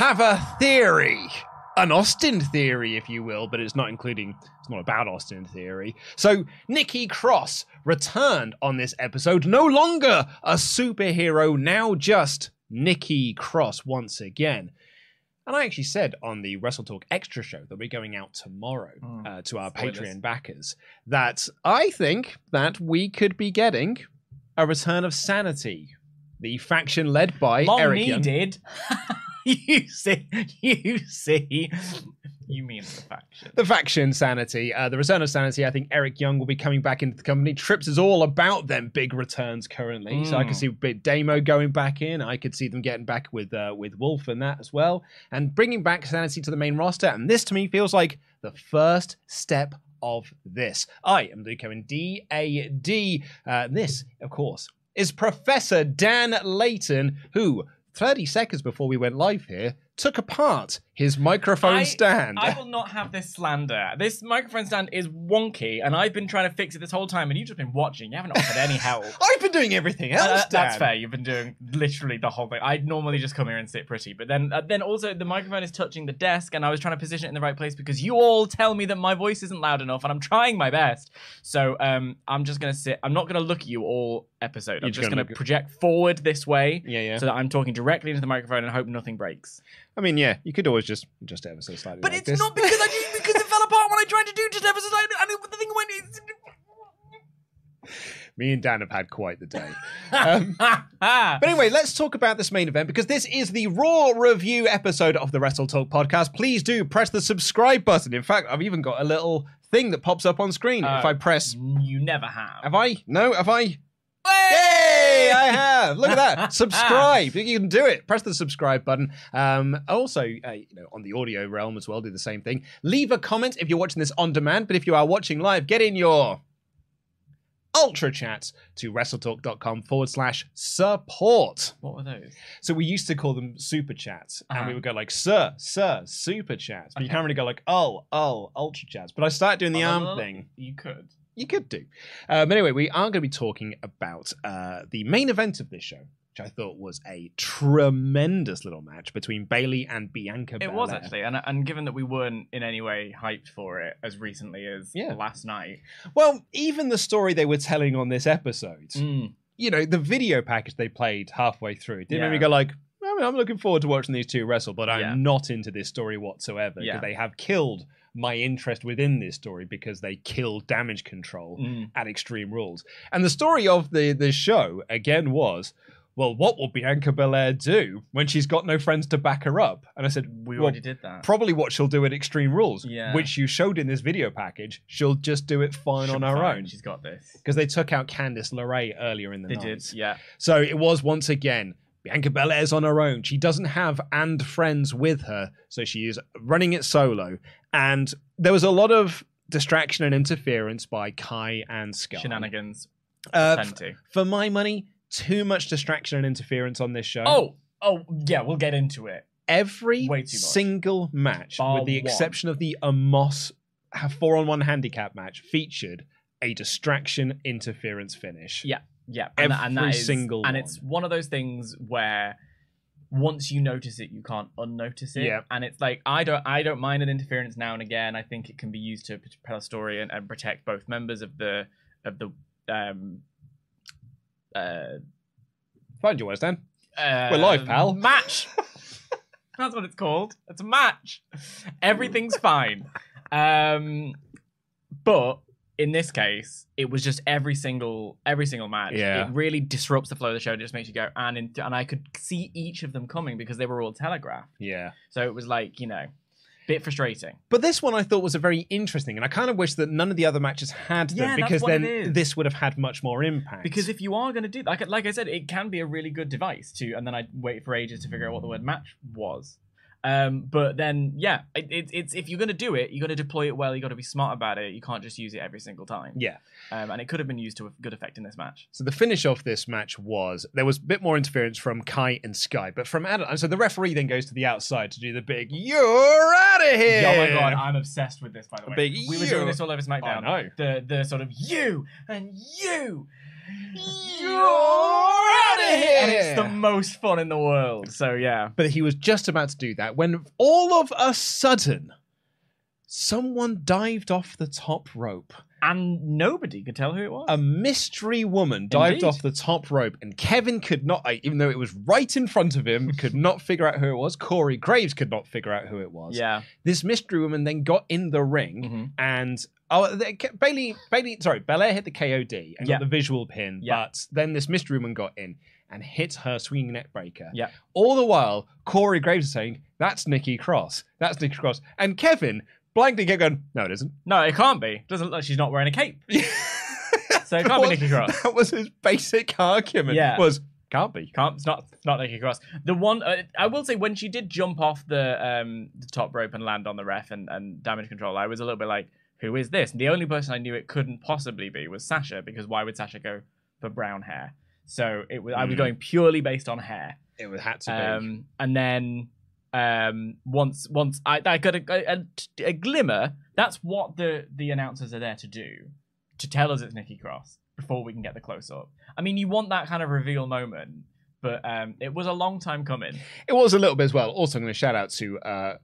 Have a theory. An Austin theory, if you will, but it's not including, it's not about Austin theory. So, Nikki Cross returned on this episode, no longer a superhero, now just Nikki Cross once again. And I actually said on the Wrestle Talk Extra show that we're going out tomorrow uh, to our Spoilers. Patreon backers that I think that we could be getting a return of sanity. The faction led by Long Eric needed. you see, you see, you mean the faction. the faction sanity, uh, the return of sanity. I think Eric Young will be coming back into the company. Trips is all about them big returns currently, so I can Mm. see Big Damo going back in. I could see them getting back with uh, with Wolf and that as well, and bringing back sanity to the main roster. And this to me feels like the first step of this. I am Luke Owen D A D. Uh, This, of course, is Professor Dan Layton, who. 30 seconds before we went live here, took apart his microphone I- stand. I will not have this slander. This microphone stand is wonky, and I've been trying to fix it this whole time, and you've just been watching. You haven't offered any help. I've been doing everything else. Uh, that's fair. You've been doing literally the whole thing. I normally just come here and sit pretty, but then uh, then also the microphone is touching the desk, and I was trying to position it in the right place because you all tell me that my voice isn't loud enough, and I'm trying my best. So um, I'm just gonna sit. I'm not gonna look at you all episode. I'm You're just, just gonna, gonna project forward this way, Yeah, yeah. so that I'm talking directly into the microphone and hope nothing breaks. I mean, yeah, you could always just just ever so slightly. But like it's this. not because I because it fell apart when I tried to do just ever so slightly, and it- the thing went. It's... Me and Dan have had quite the day. Um, but anyway, let's talk about this main event because this is the Raw review episode of the Wrestle Talk podcast. Please do press the subscribe button. In fact, I've even got a little thing that pops up on screen if Uh, I press. You never have. Have I? No, have I? Hey, I have. Look at that. subscribe. You can do it. Press the subscribe button. Um, also, uh, you know, on the audio realm as well, do the same thing. Leave a comment if you're watching this on demand. But if you are watching live, get in your ultra chats to wrestletalk.com forward slash support. What were those? So we used to call them super chats, and we Uh-huh. would go like, sir, sir, super chats. But you can't really go like, oh, oh, ultra chats. But I started doing the Oh, arm thing. You could. You could do. Um, anyway, we are going to be talking about uh, the main event of this show, which I thought was a tremendous little match between Bayley and Bianca. It was actually, and and given that we weren't in any way hyped for it as recently as Yeah. last night, Well, even the story they were telling on this episode, you know, the video package they played halfway through did make me go like, I mean, I'm looking forward to watching these two wrestle, but I'm Yeah. not into this story whatsoever Yeah. they have killed my interest within this story because they kill damage control Mm. at Extreme Rules. And the story of the the show again was, well, what will Bianca Belair do when she's got no friends to back her up? And I said, we well, already did that. Probably what she'll do at Extreme Rules, Yeah. which you showed in this video package. She'll just do it fine She'll on her fine, own She's got this. because they took out Candice LeRae earlier in the They night. did, yeah. So it was once again Bianca Belair Belair's on her own. She doesn't have and friends with her, so she is running it solo. And there was a lot of distraction and interference by Kai and Sky. Shenanigans. Uh, f- for my money, too much distraction and interference on this show. Oh, oh, yeah. We'll get into it. every Way too much. single match, Bar with the one. exception of the Omos four on one handicap match, featured a distraction interference finish. Yeah, yeah, and, that, and that Every is, single and one. it's one of those things where once you notice it, you can't unnotice it. Yeah. and it's like I don't, I don't mind an interference now and again. I think it can be used to tell a story and, and protect both members of the of the um uh, Find your words, Dan. uh We're live, pal. Match. That's what it's called. It's a match. Everything's fine. Um, but in this case, it was just every single every single match. Yeah. It really disrupts the flow of the show. It just makes you go and in, and I could see each of them coming because they were all telegraphed. Yeah. So it was like you know, bit frustrating. But this one I thought was a very interesting, and I kind of wish that none of the other matches had them Yeah, because then this would have had much more impact. Because if you are going to do like like I said, it can be a really good device to, and then I wait for ages to figure out what the word match was. Um, but then yeah, it, it, it's if you're going to do it, you got to deploy it well. You got to be smart about it. You can't just use it every single time. yeah. Um, and it could have been used to a good effect in this match. So the finish of this match was there was a bit more interference from Kai and Sky, but from Adam. So the referee then goes to the outside to do the big "You're out of here!" Oh my god, I'm obsessed with this. By the way, big we were doing this all over SmackDown. I know. the the sort of you and you. You're. And it's the most fun in the world. So yeah. But he was just about to do that when all of a sudden, someone dived off the top rope. And nobody could tell who it was. A mystery woman dived Indeed. off the top rope, and Kevin could not, even though it was right in front of him, could not figure out who it was. Corey Graves could not figure out who it was. yeah. This mystery woman then got in the ring, Mhm. and oh, the, Bayley, Bayley, sorry, Belair hit the KOD and Yeah. got the visual pin, Yeah. but then this mystery woman got in and hits her swinging neck breaker. Yeah. All the while, Corey Graves is saying, "That's Nikki Cross. That's Nikki Cross," and Kevin blankly kept going, "No, it isn't." No, it can't be. Doesn't look like she's not wearing a cape. So it can't be Nikki Cross. That was his basic argument. Yeah. Was can't be. Can't. It's not. It's not Nikki Cross. The one uh, I will say when she did jump off the um the top rope and land on the ref and, and damage control, I was a little bit like, who is this? And the only person I knew it couldn't possibly be was Sasha because why would Sasha go for brown hair? So it was. I was Mm. going purely based on hair. It was had to be. Um, and then um, once once I, I got a, a, a glimmer. That's what the the announcers are there to do, to tell us it's Nikki Cross before we can get the close up. I mean, you want that kind of reveal moment, but um, it was a long time coming. It was a little bit as well. Also, I'm going to shout out to uh,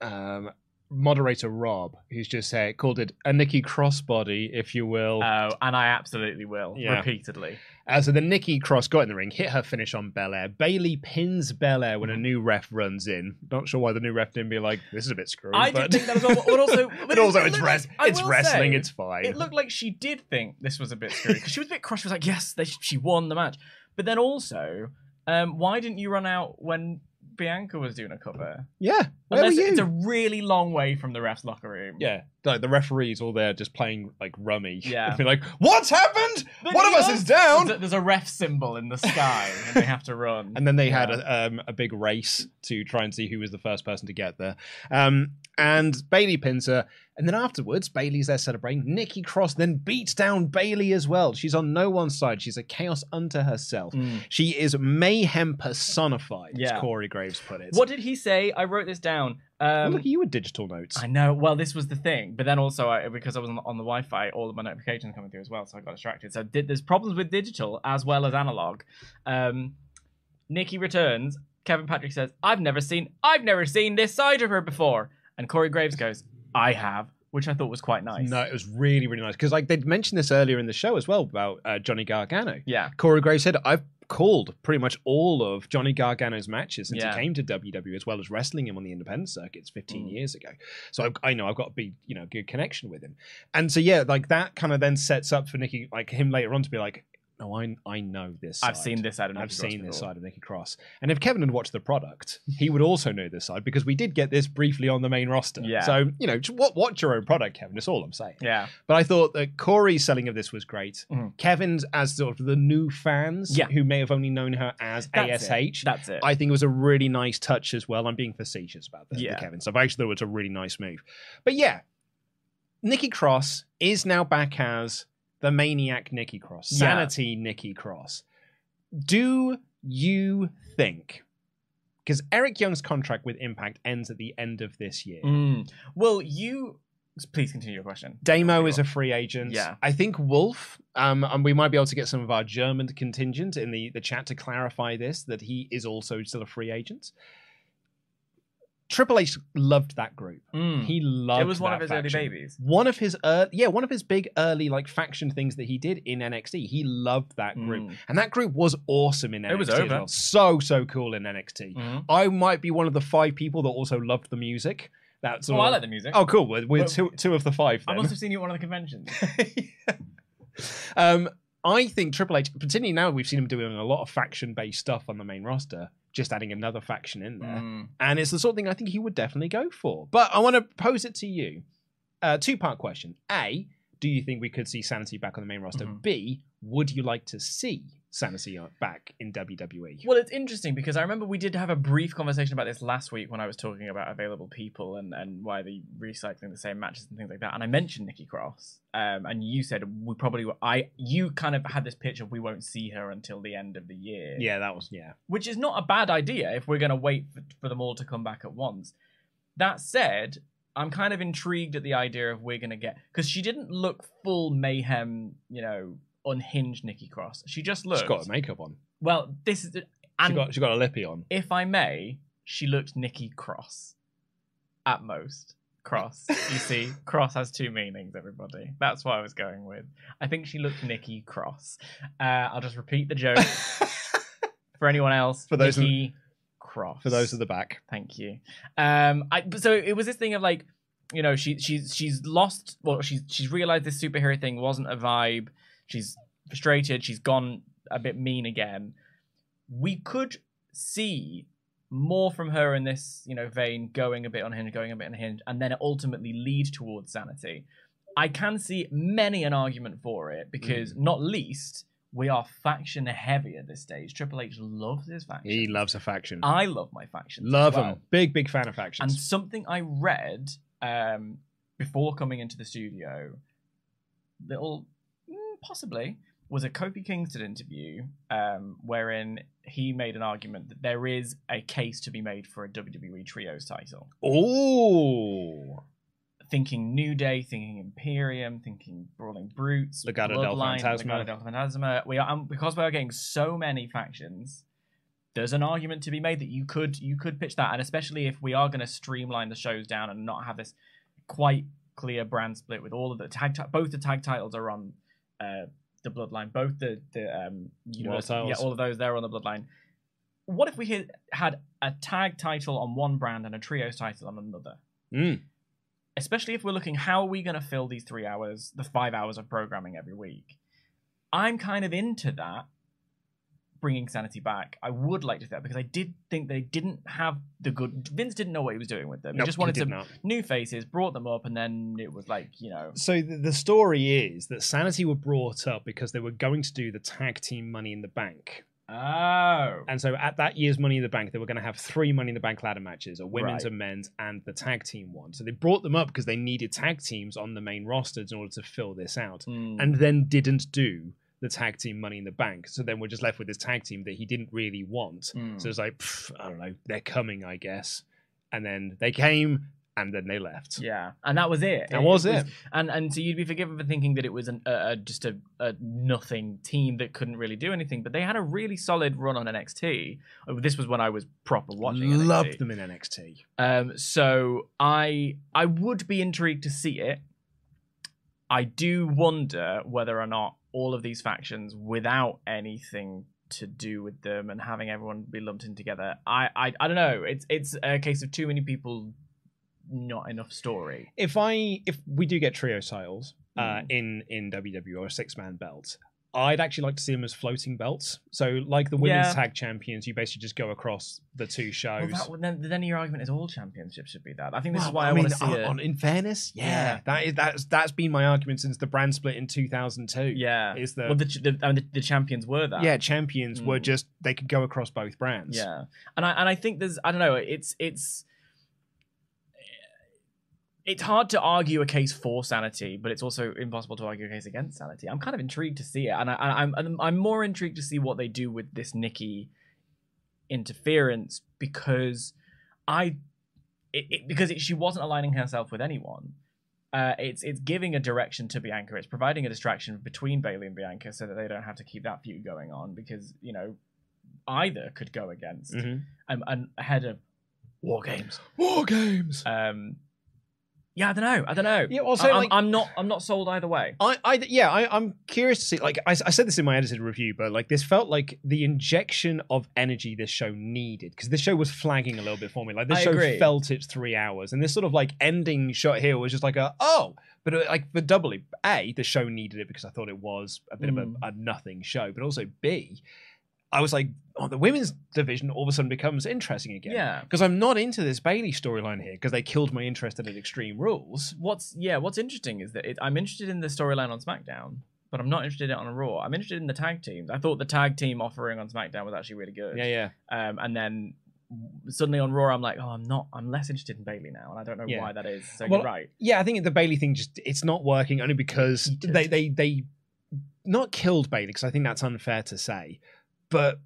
um, moderator Rob, who's just uh, called it a Nikki crossbody, if you will. Oh, and I absolutely will Yeah. repeatedly. Uh, so then Nikki Cross got in the ring, hit her finish on Belair. Bayley pins Belair Mm-hmm. when a new ref runs in. Not sure why the new ref didn't be like, "This is a bit screwy." I but... did think that as well, but also, but also, it it's, res- it's wrestling. say, it's fine. It looked like she did think this was a bit screwy because she was a bit crushed. She was like, "Yes, they, she won the match," but then also, um, why didn't you run out when Bianca was doing a cover? yeah. Where Unless were you? it's a really long way from the ref's locker room. Yeah, like the referees all there just playing like rummy. Yeah. be like, "What's happened? But One of us is down." There's a, there's a ref symbol in the sky, and they have to run. And then they had a, um, a big race to try and see who was the first person to get there. Um, and Bayley pins her. And then afterwards, Bayley's there celebrating. Nikki Cross then beats down Bayley as well. She's on no one's side. She's a chaos unto herself. Mm. She is mayhem personified, Yeah. as Corey Graves put it. What did he say? I wrote this down. Um, look at you with digital notes. I know. Well, this was the thing, but then also I, because I was on, on the Wi-Fi, all of my notifications coming through as well, so I got distracted. So did, there's problems with digital as well as analog. Um, Nikki returns. Kevin Patrick says, "I've never seen, I've never seen this side of her before," and Corey Graves goes, "I have," which I thought was quite nice. No, it was really, really nice. Because like they'd mentioned this earlier in the show as well about uh, Johnny Gargano. Yeah. Corey Graves said, I've called pretty much all of Johnny Gargano's matches since Yeah. he came to WWE, as well as wrestling him on the independent circuits 15 Mm. years ago. So I, I know I've got a big, you know, good connection with him. And so yeah, like that kind of then sets up for Nikki, like him later on to be like, no, I I know this. I've side. seen this side of I've Cross seen this before." side of Nikki Cross. And if Kevin had watched the product, he would also know this side because we did get this briefly on the main roster. Yeah. So you know, just wa- watch your own product, Kevin. That's all I'm saying. Yeah. But I thought that Corey's selling of this was great. Mhm. Kevin's as sort of the new fans Yeah. who may have only known her as That's ASH. It. That's it. I think it was a really nice touch as well. I'm being facetious about the, the Yeah. Kevin stuff. I actually thought it was a really nice move. But yeah, Nikki Cross is now back as the maniac Nikki Cross, Yeah. sanity Nikki Cross. Do you think because Eric Young's contract with Impact ends at the end of this year. Mm. Well, you please continue your question. Damo is a free agent. Yeah. I think Wolf, um, and we might be able to get some of our German contingent in the, the chat to clarify this, that he is also still a free agent. Triple H loved that group. Mm. He loved It was one of his faction. early babies. One of his early, yeah, one of his big early like faction things that he did in NXT. He loved that group. Mm. And that group was awesome in NXT. It was over. well. So, so cool in NXT. Mhm. I might be one of the five people that also loved the music. That's Oh, all. I like the music. Oh, cool. We're, we're Well, two, two of the five. I must have seen you at one of the conventions. um, I think Triple H, particularly now we've seen him doing a lot of faction-based stuff on the main roster, just adding another faction in there, Mm. and it's the sort of thing I think he would definitely go for. But I want to pose it to you. Uh, two-part question: A, do you think we could see Sanity back on the main roster? Mhm. B, would you like to see Sanity back in? WWE? Well, it's interesting because I remember we did have a brief conversation about this last week when I was talking about available people and, and why they recycling the same matches and things like that. And I mentioned Nikki Cross, um, and you said we probably I you kind of had this pitch of we won't see her until the end of the year. yeah, that was yeah. which is not a bad idea if we're going to wait for, for them all to come back at once. That said, I'm kind of intrigued at the idea of we're going to get because she didn't look full mayhem, you know, unhinged Nikki Cross. She just looked She's got her makeup on. well. This is She got she got a lippy on. if I may, she looked Nikki Cross at most. Cross. You see, cross has two meanings, everybody. That's what I was going with. I think she looked Nikki Cross. Uh, I'll just repeat the joke for anyone else. For those Nikki Cross. For those at the back, Thank you. Um, I so it was this thing of like, you know, she she's she's lost. Well, she's she's realized this superhero thing wasn't a vibe. She's frustrated. She's gone a bit mean again. We could see more from her in this, you know, vein, going a bit unhinged, going a bit unhinged, and then it ultimately lead towards sanity. I can see many an argument for it because, not least, we are faction heavy at this stage. Triple H loves his faction. he loves a faction. I love my faction. Love well. him. Big big fan of factions. And something I read um, before coming into the studio, little mm, possibly, was a Kofi Kingston interview um, wherein he made an argument that there is a case to be made for a WWE Trios title. Oh, Thinking New Day, thinking Imperium, thinking Brawling Brutes, Legado del Fantasma. Legado del Fantasma. We are um, because we are getting so many factions. There's an argument to be made that you could you could pitch that, and especially if we are going to streamline the shows down and not have this quite clear brand split with all of the tag, ti- both the tag titles are on uh, the Bloodline, both the the um, universe, yeah, all of those they're on the Bloodline. What if we had, had a tag title on one brand and a trios title on another? Mm. especially if we're looking how are we going to fill these three hours the five hours of programming every week i'm kind of into that bringing sanity back i would like to do that because i did think they didn't have the good vince didn't know what he was doing with them Nope, he just wanted did some not. new faces brought them up and then it was like you know So the, the story is that Sanity were brought up because they were going to do the tag team Money in the Bank, oh and so at that year's Money in the Bank, they were going to have three Money in the Bank ladder matches: a women's, Right. a men's, and the tag team one. So they brought them up because they needed tag teams on the main rosters in order to fill this out, Mm. and then didn't do the tag team Money in the Bank. So then we're just left with this tag team that he didn't really want. Mm. So it's like pff, I don't know, they're coming, I guess, and then they came, and then they left. yeah and that was it That was it. and and so you'd be forgiven for thinking that it was an, uh, just a, a nothing team that couldn't really do anything but they had a really solid run on nxt Uh, this was when i was proper watching NXT. Loved them in NXT. Um, so I I would be intrigued to see it. I do wonder whether or not all of these factions, without anything to do with them and having everyone be lumped in together, I I, I don't know. It's it's a case of too many people, not enough story. if I if we do get trio titles uh, Mm. in in WWE or six man belt, I'd actually like to see them as floating belts. So like the women's Yeah. tag champions, you basically just go across the two Well, shows. that, would- then, then your argument is all championships should be that. I think this is why I, mean, want to see on, it. on- in fairness, yeah, Yeah. that is that's that's been my argument since the brand split in two thousand two. yeah, is the well, the, ch- the, I mean, the, the champions were that. yeah champions were Mm. just they could go across both brands. Yeah, and I and I think there's I don't know it's it's it's hard to argue a case for sanity, but it's also impossible to argue a case against sanity. I'm kind of intrigued to see it, and I, I, I'm I'm more intrigued to see what they do with this Nikki interference because I it, it, because it, she wasn't aligning herself with anyone. Uh, it's it's giving a direction to Bianca. It's providing a distraction between Bayley and Bianca so that they don't have to keep that feud going on because you know either could go against Mhm. um, and ahead of War Games. War games. Um, yeah, I don't know. I don't know. Yeah, also, I, am like- I'm not. I'm not sold either way. I, I, yeah, I, I'm curious to see. Like, I, I said this in my edited review, but like, this felt like the injection of energy this show needed because this show was flagging a little bit for me. Like, this I show agree. felt its three hours, and this sort of like ending shot here was just like a oh, but uh, like for doubly a the show needed it because I thought it was a bit Mm. of a, a nothing show, but also b, I was like, oh, the women's division all of a sudden becomes interesting again. Yeah. because I'm not into this Bayley storyline here because they killed my interest in Extreme Rules. What's yeah? What's interesting is that it, I'm interested in the storyline on SmackDown, but I'm not interested in it on Raw. I'm interested in the tag teams. I thought the tag team offering on SmackDown was actually really good. Yeah, yeah. Um, and then suddenly on Raw, I'm like, oh, I'm not. I'm less interested in Bayley now, and I don't know Yeah. why that is. So Well, you're right. Yeah, I think the Bayley thing just it's not working only because they they they not killed Bayley because I think that's unfair to say, but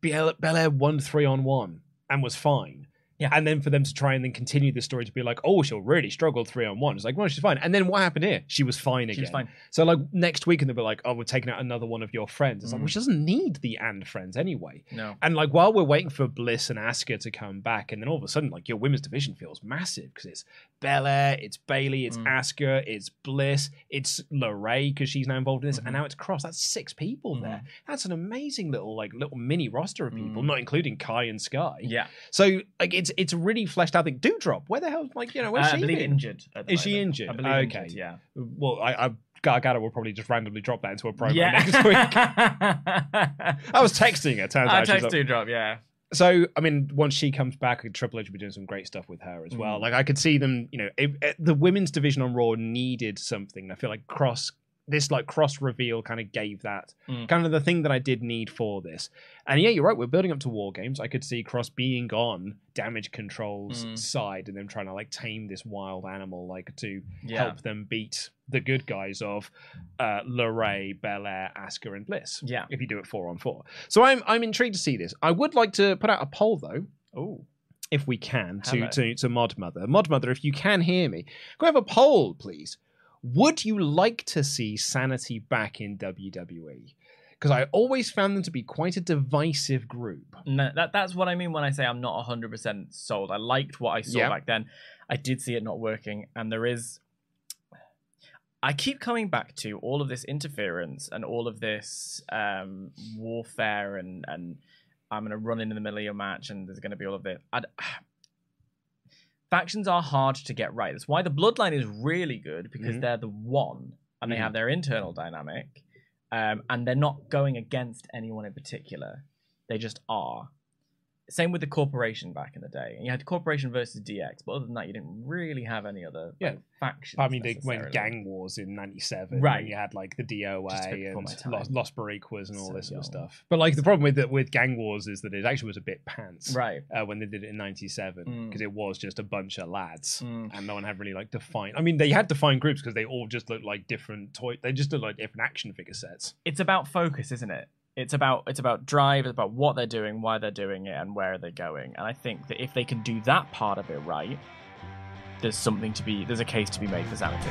Bel Belair won three on one and was fine. Yeah. And then for them to try and then continue the story to be like, oh, she'll really struggle three on one. It's like, well, she's fine. And then what happened here? She was fine again. She was fine. So like next week, and they'll be like, oh, we're taking out another one of your friends. It's like, Mm. well, she doesn't need the and friends anyway. No. And like while we're waiting for Bliss and Asuka to come back, and then all of a sudden, like your women's division feels massive because it's Belair, it's Bayley, it's Mm. Asuka, it's Bliss, it's LeRae because she's now involved in this, Mhm. and now it's Cross. That's six people Mhm. there. That's an amazing little like little mini roster of people, Mm. not including Kai and Sky. Yeah. So like it's it's really fleshed out thing. Doudrop, where the hell? Like you know, where's Uh, I she believe been? injured. Is she injured? I believe Okay. injured, yeah. Well, I. I Gargano will probably just randomly drop that into a program yeah. next week. I was texting her. Turns I out she's text up- to drop. Yeah. So I mean, once she comes back, Triple H will be doing some great stuff with her as well. Mm. Like I could see them, you know, if, if the women's division on Raw needed something. I feel like Cross, this like Cross reveal, kind of gave that Mm. kind of the thing that I did need for this. And yeah, you're right. We're building up to War Games. I could see Cross being on Damage Control's Mm. side and them trying to like tame this wild animal, like to Yeah. help them beat the good guys of uh, LeRae, Belair, Asuka, and Bliss Yeah. if you do it four on four. So I'm I'm intrigued to see this. I would like to put out a poll though, Oh. if we can, to Hello. to to Mod Mother. Mod Mother, if you can hear me, go have a poll, please. Would you like to see Sanity back in WWE? Because I always found them to be quite a divisive group. No, that that's what I mean when I say I'm not 100% sold. I liked what I saw Yeah. back then. I did see it not working and there is I keep coming back to all of this interference and all of this um, warfare and and I'm going to run in the middle of your match and there's going to be all of this. I'd, factions are hard to get right. That's why the bloodline is really good because Mhm. they're the one and they Mhm. have their internal dynamic um, and they're not going against anyone in particular. They just are. Same with the corporation back in the day. You had corporation versus DX, but other than that, you didn't really have any other Yeah. factions. I mean, they went gang wars in '97, Right. And you had like the DOA Just a bit before and. Los, Los Boricuas and all So this sort of stuff. But like the problem with with gang wars is that it actually was a bit pants, Right. uh, when they did it in 97 Mm. because it was just a bunch of lads Mm. and no one had really like defined i mean they had defined groups because they all just looked like different toy they just looked like different action figure sets It's about focus, isn't it? It's about it's about drive. It's about what they're doing, why they're doing it, and where they're going. And I think that if they can do that part of it right, there's something to be there's a case to be made for sanity.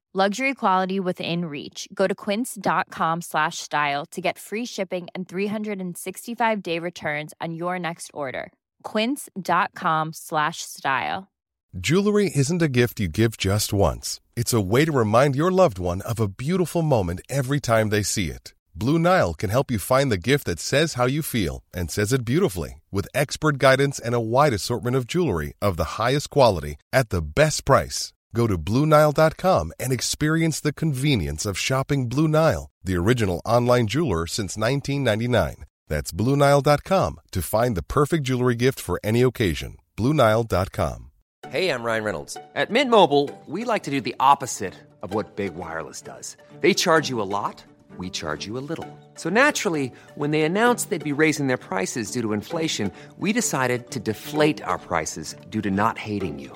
Luxury quality within reach. Go to quince.com slash style to get free shipping and 365 day returns on your next order. Quince.com slash style. Jewelry isn't a gift you give just once. It's a way to remind your loved one of a beautiful moment every time they see it. Blue Nile can help you find the gift that says how you feel and says it beautifully with expert guidance and a wide assortment of jewelry of the highest quality at the best price. Go to BlueNile.com and experience the convenience of shopping Blue Nile, the original online jeweler since 1999. That's BlueNile.com to find the perfect jewelry gift for any occasion. BlueNile.com. Hey, I'm Ryan Reynolds. At Mint Mobile, we like to do the opposite of what Big Wireless does. They charge you a lot, we charge you a little. So naturally, when they announced they'd be raising their prices due to inflation, we decided to deflate our prices due to not hating you.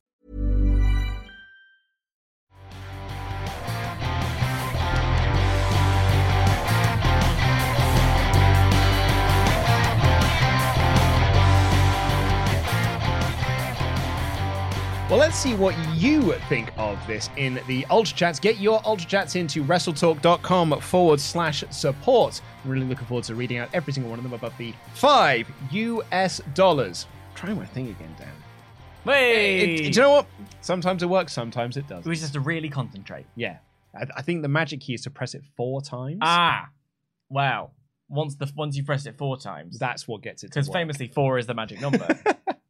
Well, let's see what you think of this in the Ultra Chats. Get your Ultra Chats into WrestleTalk.com forward slash support. I'm really looking forward to reading out every single one of them above the five US dollars. Try my thing again, Dan. Wait, It- it- do you know what? Sometimes it works, sometimes it doesn't. we just have to really concentrate. Yeah. I, I think the magic key is to press it four times. Ah, wow. Once the once you press it four times, That's what gets it because famously four is the magic number.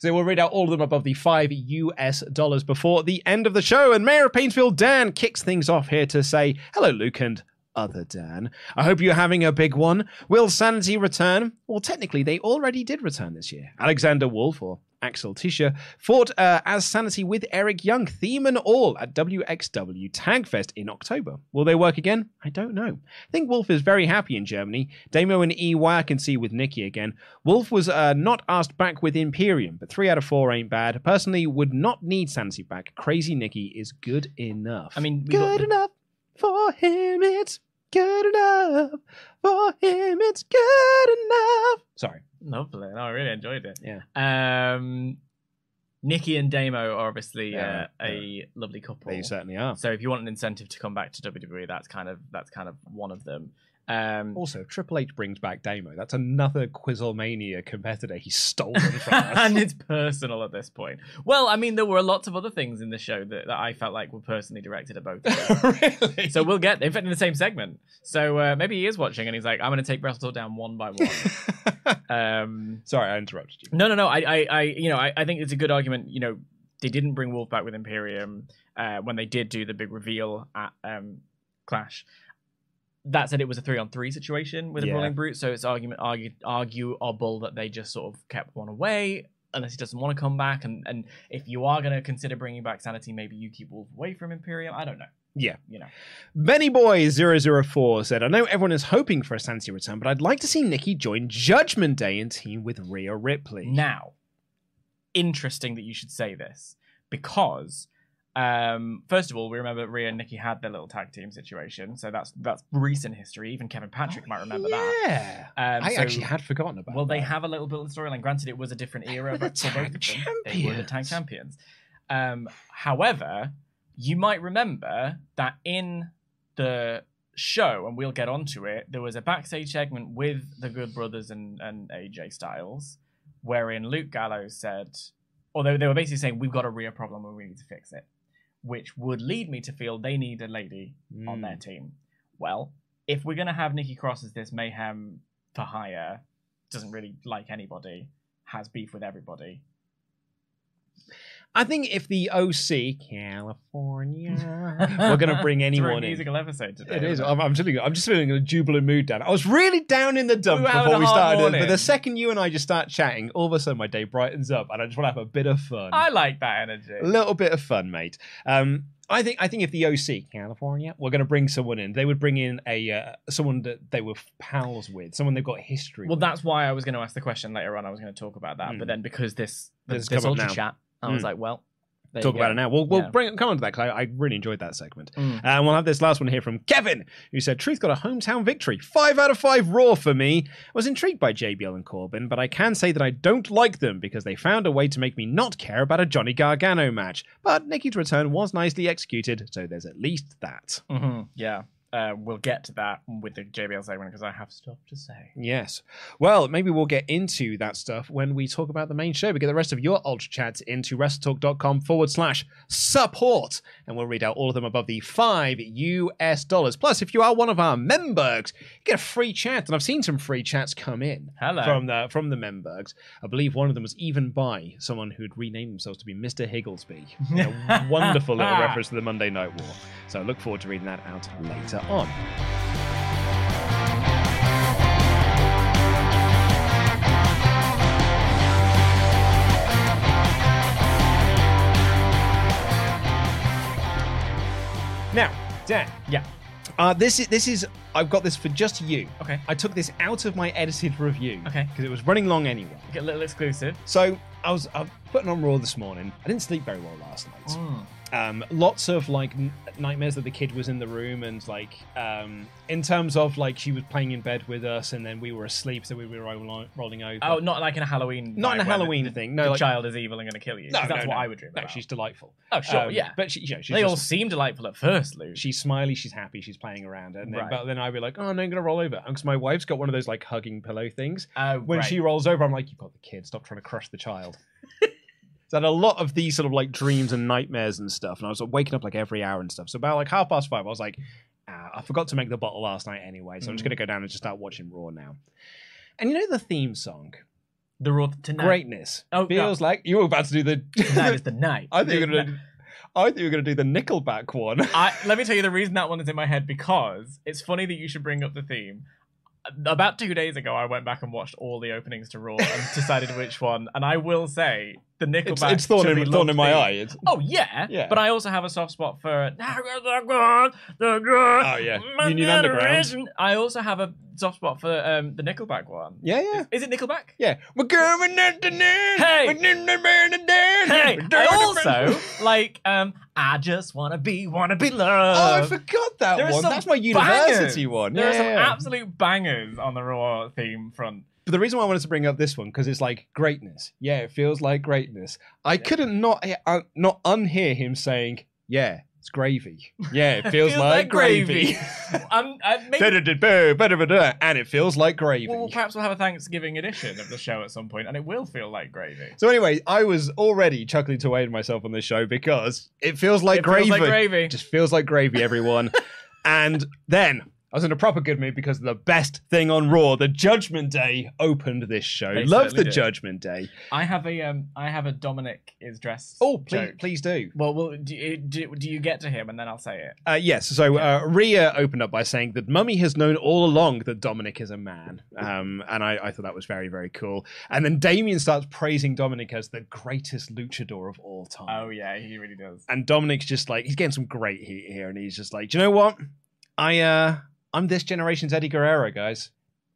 So we'll read out all of them above the five US dollars before the end of the show. And Mayor of Painesville Dan kicks things off here to say, Hello, Luke and other Dan. I hope you're having a big one. Will Sanity return? Well, technically, they already did return this year. Alexander Wolf, or Axel Tischer, fought uh, as Sanity with Eric Young, theme and all, at WXW Tagfest in October. Will they work again? I don't know. I think Wolf is very happy in Germany. Damo and EY I can see with Nikki again. Wolf was uh, not asked back with Imperium, but three out of four ain't bad. Personally, would not need Sanity back. Crazy Nikki is good enough. I mean, got good enough for him. It's good enough for him. It's good enough. Sorry. Lovely. No, I really enjoyed it. Yeah. Um, Nikki and Damo are obviously Yeah, uh, a lovely couple. They certainly are. So if you want an incentive to come back to WWE, that's kind of that's kind of one of them. Um, Also, Triple H brings back Damo, that's another Quizzlemania competitor he's stolen from us. and it's personal at this point. Well, I mean, there were lots of other things in the show that, that I felt like were personally directed at both of them. really? so we'll get in fact in the same segment. So uh, maybe he is watching and he's like, I'm going to take Wrestle Talk down one by one. um, Sorry, I interrupted you. no, no, no. I, I, I you know, I, I think it's a good argument. You know, they didn't bring Wolf back with Imperium uh, when they did do the big reveal at um, Clash. That said, it was a three-on-three situation with a Yeah. Brawling Brute, so it's argument argue, arguable that they just sort of kept one away unless he doesn't want to come back. And and if you are going to consider bringing back Sanity, maybe you keep Wolf away from Imperium. I don't know. Yeah. You know, Benny Boy 004 said, I know everyone is hoping for a Sanity return, but I'd like to see Nikki join Judgment Day and team with Rhea Ripley. Now, interesting that you should say this because, um, first of all, we remember Rhea and Nikki had their little tag team situation, so that's that's recent history. Even Kevin Patrick might remember that. Yeah. Um, I so- actually had forgotten about Well, they have a little bit of storyline. Granted, it was a different era were but the for both of tag them. They were the tag champions. champions. Um, however, you might remember that in the show, and we'll get onto it, there was a backstage segment with the Good Brothers and, and AJ Styles, wherein Luke Gallows said, although they were basically saying, We've got a real problem and we need to fix it, which would lead me to feel they need a lady on their hmm. team. Well, if we're going to have Nikki Cross as this mayhem for hire, doesn't really like anybody, has beef with everybody. I think if the OC California, we're bring It's a very anyone in. musical episode today. It is. I'm, I'm feeling. I'm just feeling a jubilant mood down. I was really down in the dumps We before we started, morning. but the second you and I just start chatting, all of a sudden my day brightens up, and I just want to have a bit of fun. I like that energy. a little bit of fun, mate. Um, I think. I think if the OC California were going to bring someone in, they would bring in a uh, someone that they were pals with, someone they've got history. Well, with. that's why I was going to ask the question later on. I was going to talk about that, Mm. but then because this This this, ultra now. chat, I was Mm. like, well, there talk about it now. We'll, we'll Yeah. bring come on to that because I, I really enjoyed that segment. Mm. Uh, and we'll have this last one here from Kevin, who said, Truth got a hometown victory. Five out of five Raw for me. I was intrigued by JBL and Corbin, but I can say that I don't like them because they found a way to make me not care about a Johnny Gargano match. But Nikki's return was nicely executed, so there's at least that. Mhm, Yeah, uh, we'll get to that with the JBL segment because I have stuff to say. Yes. Well, maybe we'll get into that stuff when we talk about the main show. We get the rest of your Ultra Chats into WrestleTalk.com forward slash support. And we'll read out all of them above the five US dollars. Plus, if you are one of our members, you get a free chat. And I've seen some free chats come in Hello. from the from the members. I believe one of them was even by someone who'd renamed themselves to be Mr. Higglesby. a wonderful little reference to the Monday Night War. So I look forward to reading that out later on. Now, Dan, Yeah. uh, this is this is I've got this for just you. Okay. I took this out of my edited review. Okay. Because it was running long anyway. Get a little exclusive. So I was I was putting on Raw this morning. I didn't sleep very well last night. Mm. Um, lots of like n- nightmares that the kid was in the room, and like um, in terms of like she was playing in bed with us, and then we were asleep, so we were roll- rolling over. Oh, not like in a Halloween. Not in a Halloween the, thing, no, the like- child is evil and going to kill you. no, that's no. what I would dream No, about. she's delightful. Oh, sure, Um, yeah. But she, you know, she's they all seem delightful at first, Luke. she's smiley, she's happy, she's playing around, and then, Right. but then I'd be like, oh no, I'm gonna roll over, because my wife's got one of those like hugging pillow things. Oh, when right. she rolls over, I'm like, you've got the kid, stop trying to crush the child. so I had a lot of these sort of like dreams and nightmares and stuff, and I was like, waking up like every hour and stuff. So about like half past five, I was like, ah, I forgot to make the bottle last night anyway, so I'm just Mm. gonna go down and just start watching Raw now. And you know the theme song, the raw tonight. greatness, Oh, feels like you were about to do the. Tonight is the night. I think you're gonna. I think you were gonna do the Nickelback one. I, let me tell you the reason that one is in my head because it's funny that you should bring up the theme. About two days ago, I went back and watched all the openings to Raw and decided which one. And I will say the it's, Nickelback. it's thorn to in, thorn in my eye. It's, Oh yeah, Yeah. But I also have a soft spot for. Oh, yeah. Union Underground. I also have a soft spot for um, the Nickelback one. yeah, yeah. Is it Nickelback? Yeah. We're going the Hey! Hey, I also like um I just wanna be wanna be loved. Oh. I forgot that There one. That's my university bangers. one. There yeah, are some absolute bangers on the Raw theme front. But the reason why I wanted to bring up this one because it's like greatness. Yeah, it feels like greatness. I couldn't not uh, not unhear him saying, "Yeah, it's gravy." Yeah, it feels, like, gravy. um, uh, maybe, Da-da-da-da, and it feels like gravy. well, perhaps we'll have a Thanksgiving edition of the show at some point, and it will feel like gravy. So anyway, I was already chuckling to away to myself on this show because it feels like It feels gravy. like gravy. It just feels like gravy, everyone. and then I was in a proper good mood because the best thing on Raw, the Judgment Day, opened this show. They Love the did. Judgment Day. I have a um, I have a Dominik is dressed. Oh, please, joke. please do. Well, well, do, you- do, do you get to him and then I'll say it? Uh, yes, so uh, Rhea opened up by saying that Mummy has known all along that Dominik is a man. Um, and I, I thought that was very, very cool. And then Damian starts praising Dominik as the greatest luchador of all time. Oh yeah, he really does. and Dominik's just like he's getting some great heat here, and he's just like, do you know what? I uh, I'm this generation's Eddie Guerrero, guys.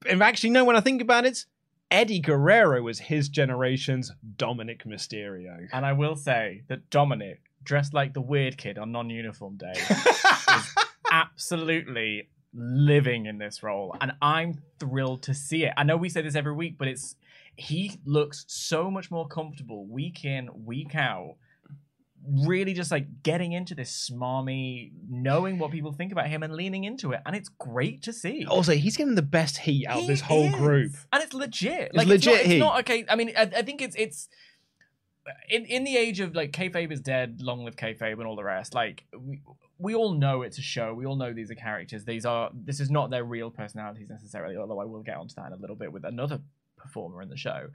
And actually, no, when I think about it, Eddie Guerrero was his generation's Dominik Mysterio. And I will say that Dominik, dressed like the weird kid on non-uniform day, is absolutely living in this role, and I'm thrilled to see it. I know we say this every week, but it's he looks so much more comfortable week in, week out. Really, just like getting into this smarmy, knowing what people think about him and leaning into it, and it's great to see. also, he's getting the best heat out of He this whole is. group. and it's legit. It's Like legit It's not, heat. it's not okay. I mean, I, I think it's it's in in the age of like kayfabe is dead, long live kayfabe, and all the rest. Like we we all know it's a show. We all know these are characters. These are this is not their real personalities necessarily. Although I will get onto that in a little bit with another performer in the show.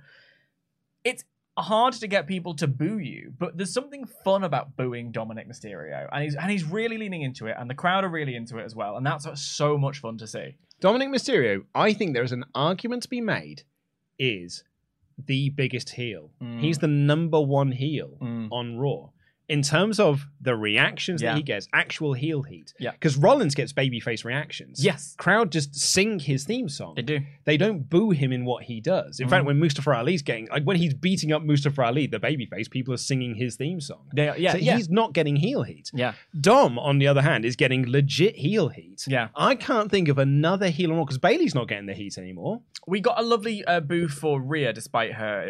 It's hard to get people to boo you, but there's something fun about booing Dominik Mysterio, and he's and he's really leaning into it, and the crowd are really into it as well, and that's so much fun to see. Dominik Mysterio, I think there is an argument to be made, is the biggest heel. Mm. He's the number one heel Mm. on Raw. In terms of the reactions Yeah. that he gets, actual heel heat. Yeah. Because Rollins gets babyface reactions. Yes. Crowd just sing his theme song. They do. They don't boo him in what he does. In Mm. fact, when Mustafa Ali's getting, like when he's beating up Mustafa Ali, the babyface, people are singing his theme song. They, yeah, so yeah, he's not getting heel heat. yeah. Dom, on the other hand, is getting legit heel heat. Yeah. I can't think of another heel on Raw because Bayley's not getting the heat anymore. We got a lovely uh, boo for Rhea, despite her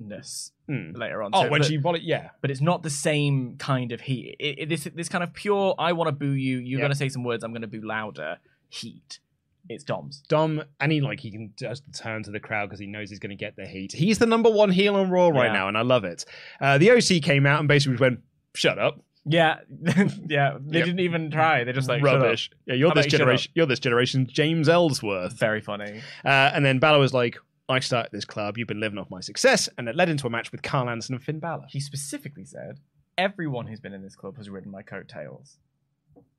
impressiveness Hmm. later on. Oh, So- when but- she yeah. but it's not the same kind of heat. It, it- this this kind of pure. I want to boo you. You're Yeah. gonna say some words. I'm gonna boo louder. Heat. It's Dom's. Dom, and he like he can just turn to the crowd because he knows he's going to get the heat. He's the number one heel on Raw right Yeah. now, and I love it. Uh, the OC came out and basically went, "Shut up, Yeah, yeah. They Yep. didn't even try. They're just like rubbish. Yeah, you're How this generation. You're this generation, James Ellsworth." Very funny. Uh, and then Balor was like, "I started this club. You've been living off my success," and it led into a match with Karl Anderson and Finn Balor. He specifically said, "Everyone who's been in this club has ridden my coattails."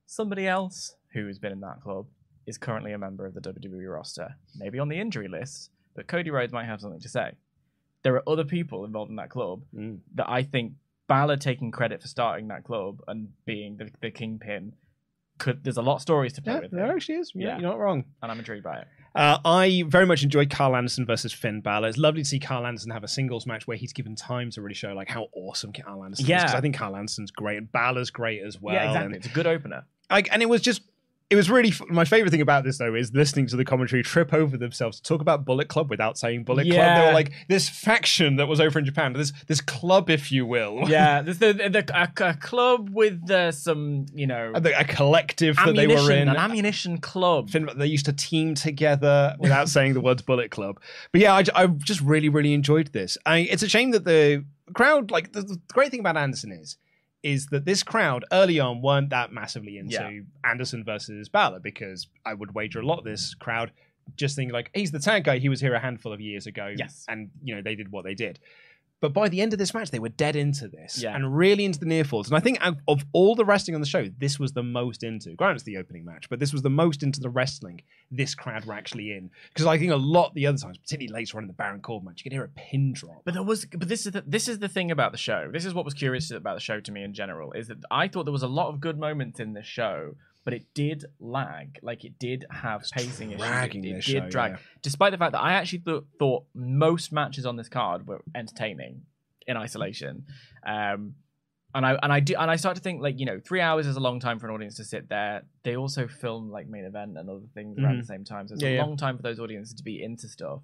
Somebody else who has been in that club is currently a member of the WWE roster, maybe on the injury list, but Cody Rhodes might have something to say. There are other people involved in that club Mm. that I think Balor taking credit for starting that club and being the, the kingpin could. There's a lot of stories to play Yeah, with, there actually is. Yeah, Yeah. you're not wrong. and I'm intrigued by it. Uh, I very much enjoyed Karl Anderson versus Finn Balor. It's lovely to see Karl Anderson have a singles match where he's given time to really show like how awesome Karl Anderson is. Yeah. 'Cause I think Karl Anderson's great and Balor's great as well. yeah, exactly. And, It's a good opener. like, and it was just. It was really f- my favorite thing about this though is listening to the commentary trip over themselves to talk about Bullet Club without saying Bullet Club. They were like this faction that was over in Japan, this this club, if you will, Yeah, there's the, the, a, a club with uh, some, you know, a, a collective that they were in. an ammunition club. They used to team together without saying the words Bullet Club. But yeah, I, I just really, really enjoyed this. I, it's a shame that the crowd, like the, the great thing about Anderson is, is that this crowd early on weren't that massively into Yeah. Anderson versus Balor because I would wager a lot of this crowd just think like he's the tag guy. He was here a handful of years ago. Yes. and you know they did what they did. But by the end of this match, they were dead into this Yeah. and really into the near falls. And I think of- of all the wrestling on the show, this was the most into. Granted, it's the opening match, but this was the most into the wrestling this crowd were actually in. Because I think a lot the other times, particularly later on in the Baron Corbin match, you could hear a pin drop. But there was, but this is the, this is the thing about the show. This is what was curious about the show to me in general is that I thought there was a lot of good moments in this show, but it did lag. Like it did have pacing issues. It, it did show, drag, yeah. despite the fact that I actually th- thought most matches on this card were entertaining in isolation. Um, and I and I do and I start to think like you know three hours is a long time for an audience to sit there. They also film like main event and other things around Mhm. the same time, so it's Yeah, a yeah. long time for those audiences to be into stuff.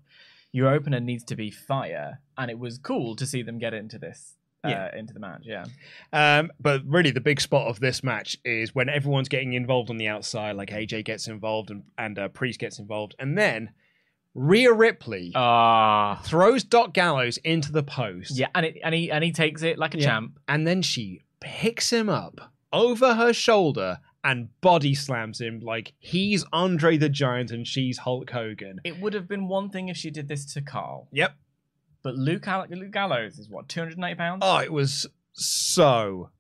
Your opener needs to be fire, and it was cool to see them get into this, uh, Yeah. into the match. Yeah, Um, but really, the big spot of this match is when everyone's getting involved on the outside, like AJ gets involved and, and uh, Priest gets involved, and then Rhea Ripley ah, throws Doc Gallows into the post. yeah, and it and he and he takes it like a Yeah. champ. and then she picks him up over her shoulder and body slams him like he's Andre the Giant and she's Hulk Hogan. It would have been one thing if she did this to Karl, Yep. But Luke, Al- Luke Gallows is what two hundred and eighty pounds. Oh, it was so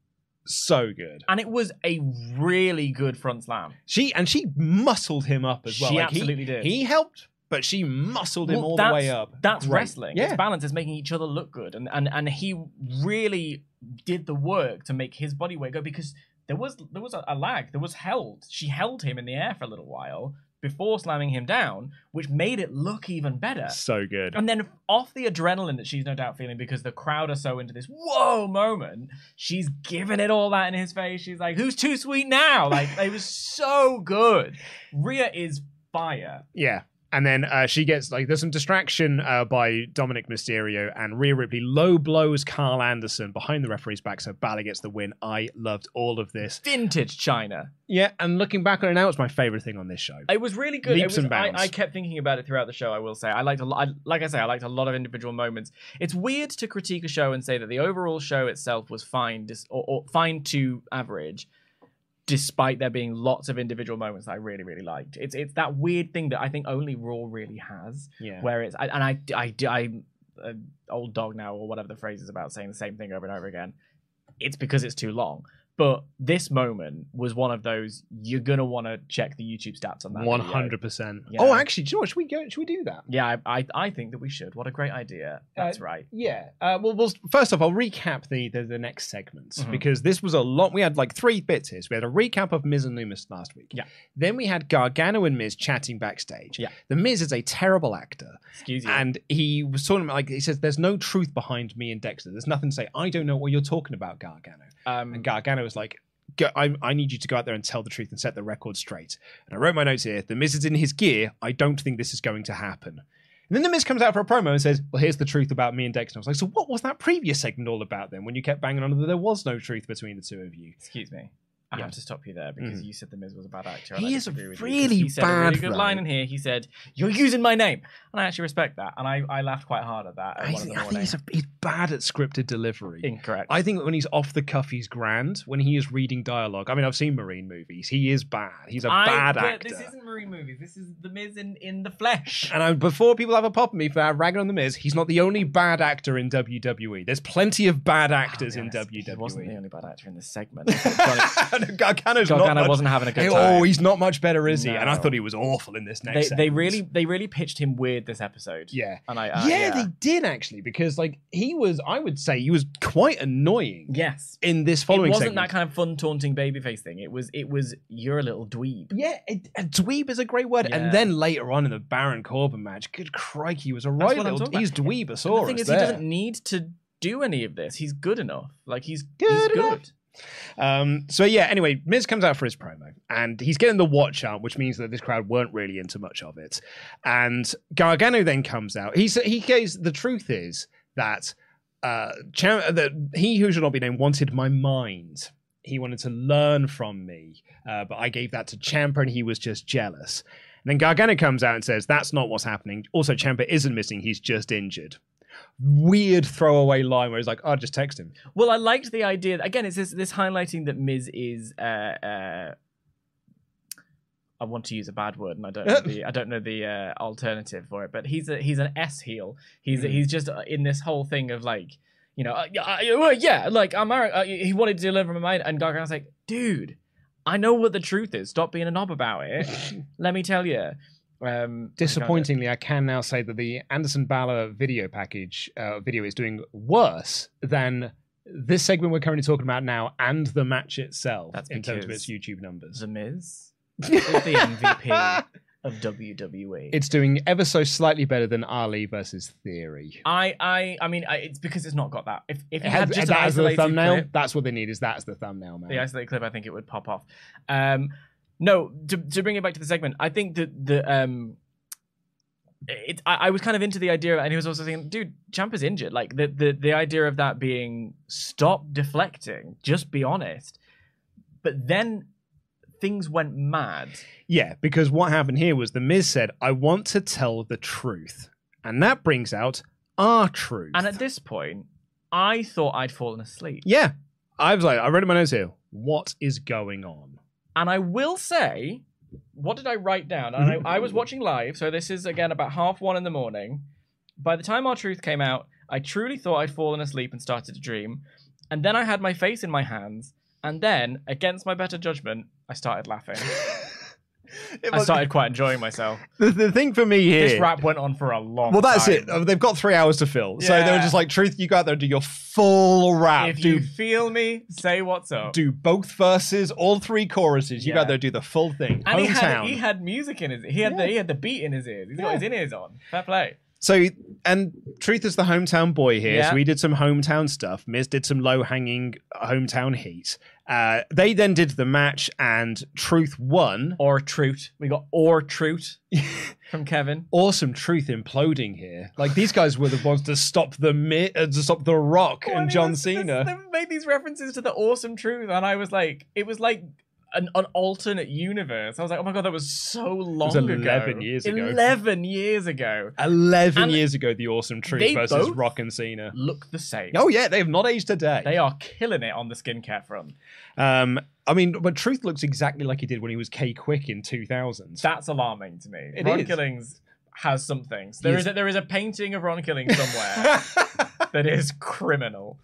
so good. and it was a really good front slam. She and she muscled him up as well. She Like, he- absolutely did. He helped, but she muscled him Well, all the way up. That's Great. wrestling. Yeah. It's balance. It's making each other look good, and and and he really did the work to make his body weight go because there was there was a, a lag. There was held. She held him in the air for a little while before slamming him down, which made it look even better. So good. And then off the adrenaline that she's no doubt feeling because the crowd are so into this whoa moment, she's giving it all that in his face. She's like, "Who's too sweet now?" Like it was so good. Rhea is fire. Yeah. And then uh, she gets like there's some distraction uh, by Dominik Mysterio and Rhea Ripley low blows Karl Anderson behind the referee's back, so Balor gets the win. I loved all of this. Vintage Chyna. Yeah, and looking back on it now, it's my favorite thing on this show. It was really good. Leaps was, and bounds. I, I kept thinking about it throughout the show. I will say, I liked a lot. I, like I say, I liked a lot of individual moments. It's weird to critique a show and say that the overall show itself was fine, dis, or, or fine to average, despite there being lots of individual moments that I really, really liked. It's it's that weird thing that I think only Raw really has, Yeah. where it's I, and I I I an old dog now, or whatever the phrase is about saying the same thing over and over again. It's because it's too long. But this moment was one of those you're gonna want to check the YouTube stats on that. Hundred percent. Oh, actually, do you know what? Should we go? Should we do that? Yeah, I, I I think that we should. What a great idea. That's Uh, right. Yeah. Uh, well, well, first off, I'll recap the the, the next segments Mhm. because this was a lot. We had like three bits here. So we had a recap of Miz and Lumis last week. Yeah. Then we had Gargano and Miz chatting backstage. Yeah. The Miz is a terrible actor, Excuse you. and he was talking about like he says, "There's no truth behind me and Dexter. There's nothing to say. I don't know what you're talking about, Gargano." um, And Gargano was like, Go, I, I need you to go out there and tell the truth and set the record straight. And I wrote my notes here. The Miz is in his gear. I don't think this is going to happen. And then the Miz comes out for a promo and says, Well, here's the truth about me and Dexter. I was like, So what was that previous segment all about then when you kept banging on that there was no truth between the two of you? Excuse me. I Yeah. have to stop you there because Mhm. you said the Miz was a bad actor. He is with you, he said a really good though. line in here. He said, "You're using my name," and I actually respect that. And I, I laughed quite hard at that. At I think, I think he's, a, he's bad at scripted delivery. Incorrect. I think when he's off the cuff, he's grand. When he is reading dialogue, I mean, I've seen Marine movies. He is bad. He's a I- bad actor. This isn't marine movies. This is the Miz in, in the flesh. And I, before people have a pop at me for ragging on the Miz, he's not the only bad actor in WWE. There's plenty of bad actors in WWE. He wasn't the only bad actor in this segment. Gargano's Gargano much- wasn't having a good time. Oh, he's not much better, is he? And I thought he was awful in this they, next. they segment. really they really pitched him weird this episode. Yeah. and I uh, yeah, they did actually because like he was, I would say he was quite annoying yes. in this It following wasn't segment. that kind of fun taunting babyface thing. It was it was you're a little dweeb. Yeah, it, a dweeb is a great word. Yeah. And then later on in the Baron Corbin match, good crikey, he was a right little. He's about. dweebosaurus. the thing is, there. he doesn't need to do any of this. He's good enough. Like he's Good he's enough. good. Um, so yeah, anyway, Miz comes out for his promo, and he's getting the watch out, which means that this crowd weren't really into much of it. And Gargano then comes out. He he goes. The truth is that uh, that he who shall not be named wanted my mind. He wanted to learn from me, uh, but I gave that to Ciampa, and he was just jealous. And then Gargano comes out and says, "That's not what's happening. Also, Ciampa isn't missing; he's just injured." Weird throwaway line where he's like, "I'll just text him." Well, I liked the idea. Again, it's this, this highlighting that Miz is. Uh, uh, I want to use a bad word, and I don't know the I don't know the uh, alternative for it. But he's a he's an S heel. He's Mm. he's just in this whole thing of like, you know, uh, yeah, uh, yeah, like I'm. Uh, he wanted to deliver my mind, and Gargano's like, dude, I know what the truth is. Stop being a knob about it. Let me tell you. Um, Disappointingly, I can now say that the Anderson Balor video package uh, video is doing worse than this segment we're currently talking about now and the match itself That's in terms of its YouTube numbers. The Miz is the MVP of WWE. It's doing ever so slightly better than Ali versus Theory. I, I, I mean, I, it's because it's not got that. If if It you has, had just that as the thumbnail. clip, That's what they need. Is that's the thumbnail, man. the isolated clip, I think it would pop off. Um, no, to to bring it back to the segment, I think that the um, it, I, I was kind of into the idea, and he was also saying, dude, Ciampa's injured. Like the the the idea of that being stop deflecting, just be honest. But then things went mad. Yeah, because what happened here was the Miz said, "I want to tell the truth," and that brings out R-Truth. And at this point, I thought I'd fallen asleep. yeah, I was like, I read in my notes here. What is going on? And I will say, what did I write down? I, I was watching live, so this is again about half one in the morning. By the time R-Truth came out, I truly thought I'd fallen asleep and started to dream. And then I had my face in my hands, and then, against my better judgment, I started laughing. I started quite enjoying myself. The, the thing for me here. This rap went on for a long well, that's time. it. Uh, They've got three hours to fill, so they were just like, "Truth, you go out there and do your full rap. If do you feel me, say what's up. do both verses, all three choruses. You go Yeah. out there, do the full thing. and he had, Hometown. he had music in his he had the he had the beat in his ears. He's got his in ears on. Fair play. So, and Truth is the hometown boy here. Yeah. So he did some hometown stuff. Miz did some low hanging hometown heat. Uh, they then did the match, and Truth won. Or truth. We got or truth from Kevin. Awesome Truth imploding here. Like these guys were the ones to stop the Mi- uh, to stop the Rock Well, and John was- Cena. They made these references to the awesome truth, and I was like, it was like an, an alternate universe. I was like, oh my god, that was so long was 11 ago. years ago. Eleven years ago. Eleven And years ago, the Awesome Truth versus Rock and Cena. Look the same. Oh yeah, they have not aged a day. They are killing it on the skincare front. Um, I mean, but Truth looks exactly like he did when he was K-Kwik in 2000. That's alarming to me. It Ron is. Killings. Has some things. There is a, there is a painting of Ron Killing somewhere that is criminal.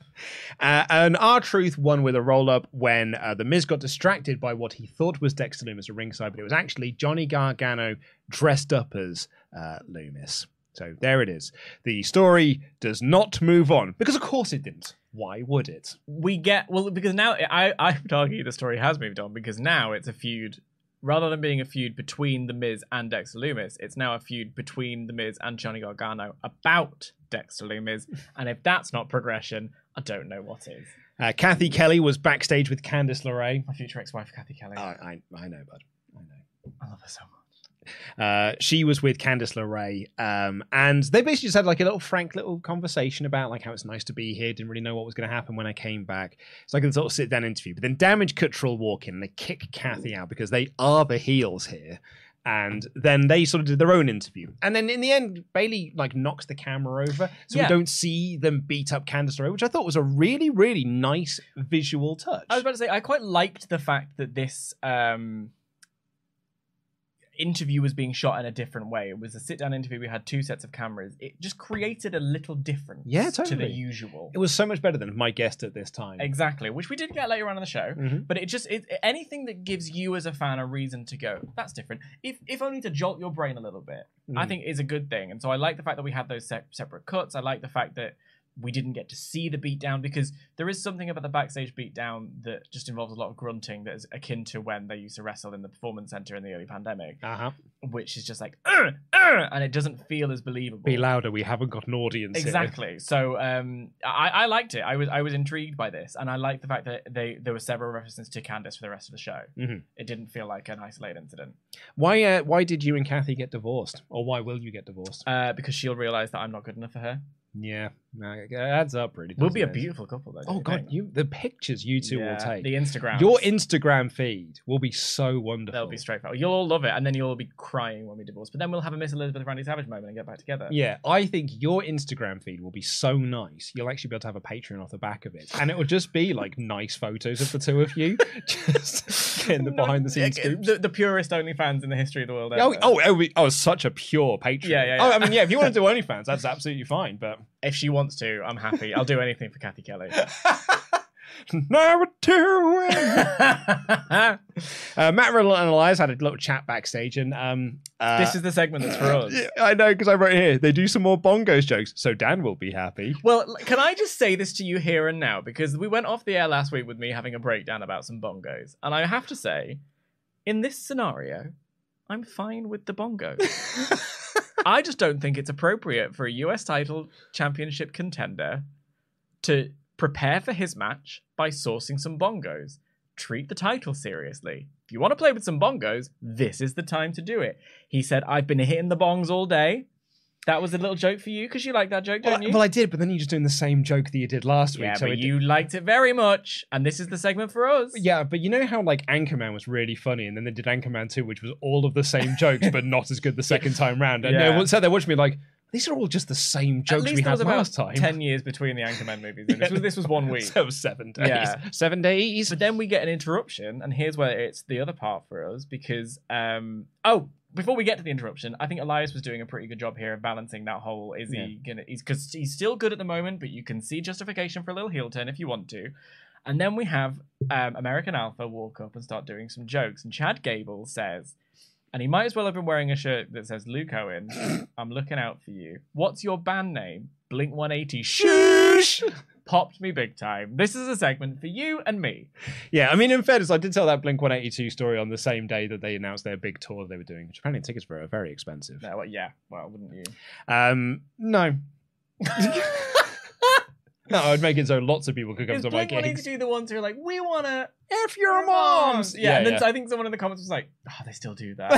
Uh, and R-Truth won with a roll up when uh, the Miz got distracted by what he thought was Dexter Lumis at ringside, but it was actually Johnny Gargano dressed up as uh, Lumis. So there it is. The story does not move on because, of course, it didn't. Why would it? we get well because now I I would argue the story has moved on because now it's a feud rather than being a feud between the Miz and Dexter Lumis, it's now a feud between the Miz and Johnny Gargano about Dexter Lumis, and if that's not progression, I don't know what is. Uh, Cathy Kelley was backstage with Candice LeRae. My future ex-wife Cathy Kelley. I, I, I know, bud. I know. I love her so much. Uh, she was with Candice LeRae, um, and they basically just had like a little frank little conversation about like how it's nice to be here. Didn't really know what was going to happen when I came back. It's like a sort of sit down interview. But then Damage Control walk in and they kick Cathy out because they are the heels here. And then they sort of did their own interview. And then in the end, Bayley like knocks the camera over, so Yeah. we don't see them beat up Candice LeRae, which I thought was a really, really nice visual touch. I was about to say I quite liked the fact that this um interview was being shot in a different way. It was a sit down interview. We had two sets of cameras. It just created a little difference Yeah, to the usual. it was so much better than my guest at this time. Exactly, which we did get later on in the show. Mhm. But it just it, anything that gives you as a fan a reason to go. That's different. If if only to jolt your brain a little bit. I Mm. think is a good thing. And so I like the fact that we had those se- separate cuts. I like the fact that we didn't get to see the beatdown because there is something about the backstage beatdown that just involves a lot of grunting that is akin to when they used to wrestle in the performance center in the early pandemic, Uh-huh. which is just like and it doesn't feel as believable. Be louder. We haven't got an audience. here. Exactly. So um, I, I liked it. I was I was intrigued by this, and I liked the fact that they there were several references to Candice for the rest of the show. Mhm. It didn't feel like an isolated incident Why? Uh, why did you and Cathy get divorced, or why will you get divorced? uh, because she'll realize that I'm not good enough for her. yeah, no, it adds up really. Good. We'll be a it? beautiful couple, though. Oh god, you the pictures you two Yeah, will take. the Instagram. Your Instagram feed will be so wonderful. They'll be straight forward. You'll all love it, and then you'll all be crying when we divorce. But then we'll have a Miss Elizabeth Randy Savage moment and get back together. Yeah, I think your Instagram feed will be so nice. You'll actually be able to have a Patreon off the back of it, and it will just be like nice photos of the two of you, just in the No, behind the scenes scoops. The, the purest OnlyFans in the history of the world. Oh, ever. oh, oh, we- oh, such a pure Patreon. Yeah, yeah, Oh, yeah. I mean, yeah, if you want to do OnlyFans, that's absolutely fine. But If she wants to, I'm happy. I'll do anything for Cathy Kelley. Number two. uh, Matt Riddle and Elias had a little chat backstage, and um, uh, this is the segment that's for us. I know because I wrote here they do some more bongos jokes, so Dan will be happy. Well, can I just say this to you here and now? Because we went off the air last week with me having a breakdown about some bongos. And I have to say, in this scenario, I'm fine with the bongo. I just don't think it's appropriate for a US title championship contender to prepare for his match by sourcing some bongos. Treat the title seriously. If you want to play with some bongos, this is the time to do it. He said, I've been hitting the bongs all day. That was a little joke for you because you like that joke, Well, don't you? well, I did, but then you're just doing the same joke that you did last week. Yeah, so but it- you liked it very much, and this is the segment for us. Yeah, but you know how like Anchorman was really funny, and then they did Anchorman 2, which was all of the same jokes, but not as good the second time round. And Yeah. they sat there watching me like, these are all just the same jokes we had was about last time. ten years between the Anchorman movies. and This was this was one week. so it was seven days. Yeah. Seven days. But then we get an interruption, and here's where it's the other part for us because um oh before we get to the interruption, I think Elias was doing a pretty good job here of balancing that whole is he gonna he's because he's still good at the moment, but you can see justification for a little heel turn if you want to. And then we have um, American Alpha walk up and start doing some jokes, and Chad Gable says, and he might as well have been wearing a shirt that says Luke Owen, I'm looking out for you. What's your band name? Blink 180. Shoosh! Popped me big time. This is a segment for you and me. Yeah, I mean, in fairness, I did tell that Blink 182 story on the same day that they announced their big tour they were doing, which apparently tickets were very expensive. No, well, yeah, well, wouldn't you? Um, no. no, I'd make it so lots of people could come to my gigs. Blink. 182 the ones who are like, we want to F your moms! Yeah, and then yeah. I think someone in the comments was like, oh, they still do that.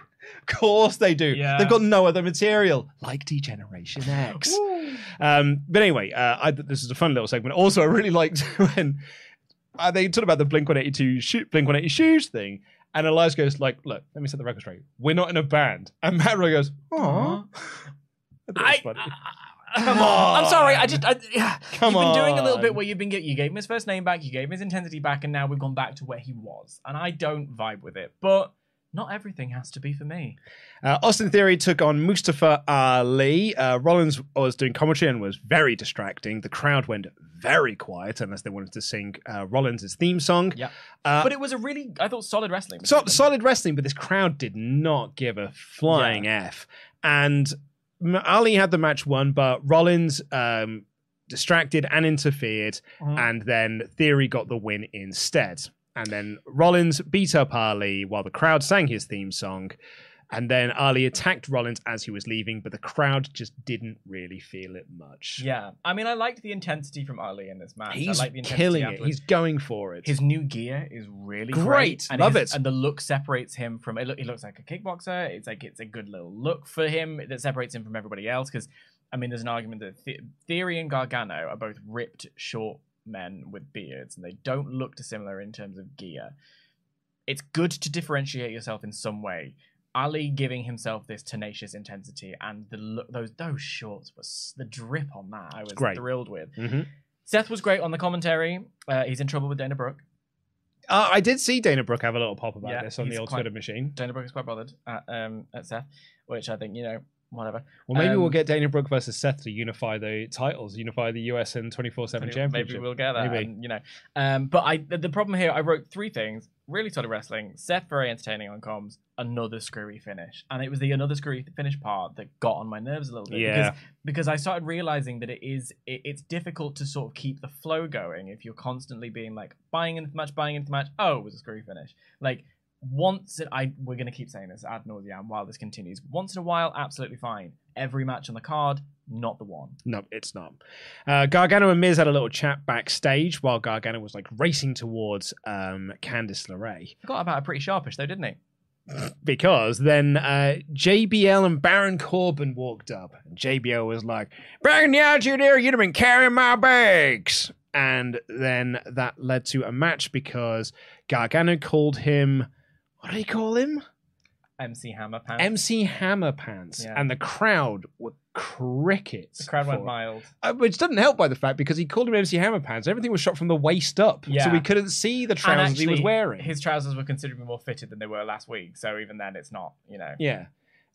Of course they do. Yeah. They've got no other material, like D-Generation X. um, but anyway, uh, I, this is a fun little segment. Also, I really liked when uh, they talked about the Blink 182 shoe, Blink 180 shoes thing. And Elias goes like, "Look, let me set the record straight. We're not in a band." And Matt really goes, "Aw." I thought it was I, funny. Come on. I'm sorry. I just, I, yeah. Come you've been doing a little bit where you've been, you gave him his first name back, you gave him his intensity back, and now we've gone back to where he was. And I don't vibe with it. But Not everything has to be for me. Uh, Austin Theory took on Mustafa Ali. Uh, Rollins was doing commentary and was very distracting. The crowd went very quiet unless they wanted to sing uh, Rollins' theme song. Yeah. Uh, but it was a really, I thought, solid wrestling. so, solid wrestling, but this crowd did not give a flying F. And Ali had the match won, but Rollins um, distracted and interfered, Mhm. and then Theory got the win instead. And then Rollins beat up Ali while the crowd sang his theme song. And then Ali attacked Rollins as he was leaving, but the crowd just didn't really feel it much. Yeah. I mean, I liked the intensity from Ali in this match. He's I like the intensity killing it. afterwards. He's going for it. His new gear is really Great. great. And Love his- it. And the look separates him from. It, look, he looks like a kickboxer. It's like it's a good little look for him that separates him from everybody else. Because I mean, there's an argument that the- Theory and Gargano are both ripped, short men with beards, and they don't look dissimilar in terms of gear. It's good to differentiate yourself in some way. Ali giving himself this tenacious intensity and the look, those those shorts was the drip on that. I was great. thrilled with. Mhm. Seth was great on the commentary. Uh, he's in trouble with Dana Brooke. Uh, I did see Dana Brooke have a little pop about Yeah, this on the old quite- Twitter machine. Dana Brooke is quite bothered at um at Seth, which I think you know whatever. Well, maybe we'll Um, get Dana Brooke versus Seth to unify the titles, unify the US and 24 7 maybe, championship. maybe we'll get that. Maybe. and, you know, um, but I the, the problem here I wrote three things. Really solid wrestling. Seth very entertaining on comms. Another screwy finish, and it was the another screwy finish part that got on my nerves a little bit. Yeah. Because, because I started realizing that it is it, it's difficult to sort of keep the flow going if you're constantly being like buying into the match, buying into the match. Oh, it was a screwy finish. Like once it, I we're gonna keep saying this ad nauseam while this continues. Once in a while, absolutely fine. Every match on the card, not the one. No, it's not. Uh, Gargano and Miz had a little chat backstage while Gargano was like racing towards um, Candice LeRae. Forgot about a pretty sharpish though, didn't he? Because then uh, JBL and Baron Corbin walked up. And JBL was like, Baron, the attitude here, you'd have been carrying my bags. And then that led to a match because Gargano called him, what do he call him? MC Hammer Pants. MC Hammer Pants. Yeah. And the crowd were crickets. the crowd went mild. Uh, which doesn't help by the fact because he called him MC Hammer Pants. Everything was shot from the waist up, so we couldn't see the trousers he was wearing. His trousers were considerably more fitted than they were last week, so even then it's not, you know. Yeah,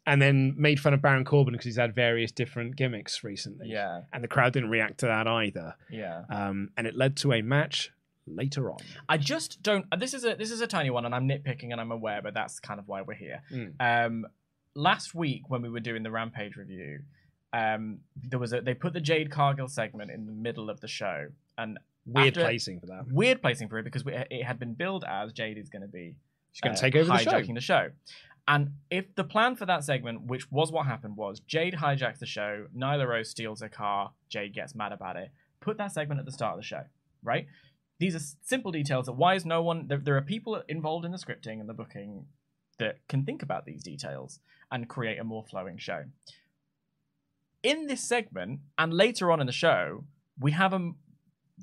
and then made fun of Baron Corbin because he's had various different gimmicks recently. Yeah. and the crowd didn't react to that either. Yeah. Um, and it led to a match later on. I just don't. uh, This is a this is a tiny one, and I'm nitpicking, and I'm aware, but that's kind of why we're here. Mm. Um, last week when we were doing the Rampage review, um, there was a they put the Jade Cargill segment in the middle of the show, and Weird after- placing for that. Weird placing for it because we, it had been billed as Jade is going to be She's going uh, to take over the show. hijacking the show. And if the plan for that segment, which was what happened, was Jade hijacks the show, Nyla Rose steals her car, Jade gets mad about it, put that segment at the start of the show, right? These are simple details that why is no one, there, there are people involved in the scripting and the booking that can think about these details and create a more flowing show. In this segment, and later on in the show, we have a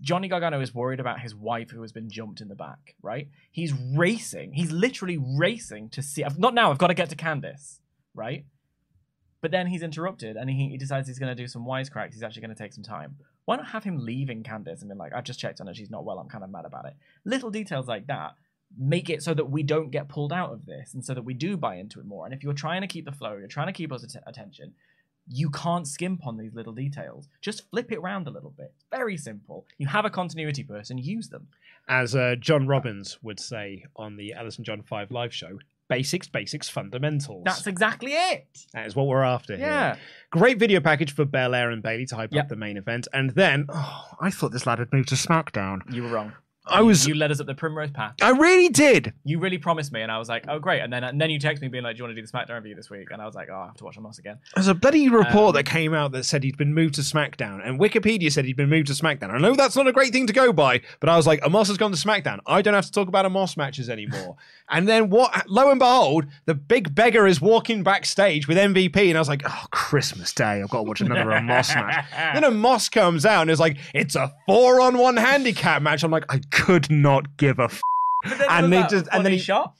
Johnny Gargano is worried about his wife who has been jumped in the back, right? He's racing. He's literally racing to see. Not now, I've got to get to Candice, right? But then he's interrupted and he, he decides he's going to do some wisecracks. He's actually going to take some time. Why not have him leaving Candice and be like, I've just checked on her. She's not well. I'm kind of mad about it. Little details like that make it so that we don't get pulled out of this and so that we do buy into it more. And if you're trying to keep the flow, you're trying to keep us att- attention, you can't skimp on these little details. Just flip it around a little bit. Very simple. You have a continuity person, use them. As uh, John Robbins would say on the Elis and John 5 live show, basics, basics, fundamentals. That's exactly it. That is what we're after here. Yeah. Great video package for Belair and Bayley to hype Yep. up the main event. And then, oh, I thought this lad had moved to SmackDown. You were wrong. I was. You led us up the primrose path. I really did. You really promised me, and I was like, "Oh, great!" And then, and then you text me being like, "Do you want to do the SmackDown review this week?" And I was like, "Oh, I have to watch Omos again." There's a bloody report Um, that came out that said he'd been moved to SmackDown, and Wikipedia said he'd been moved to SmackDown. I know that's not a great thing to go by, but I was like, Omos has gone to SmackDown. I don't have to talk about Omos matches anymore. and then what? Lo and behold, the big beggar is walking backstage with MVP, and I was like, oh, Christmas Day, I've got to watch another Omos match. Then Omos comes out and is like, it's a four-on-one handicap match. I'm like, I could not give a. F- and they just and then he shot.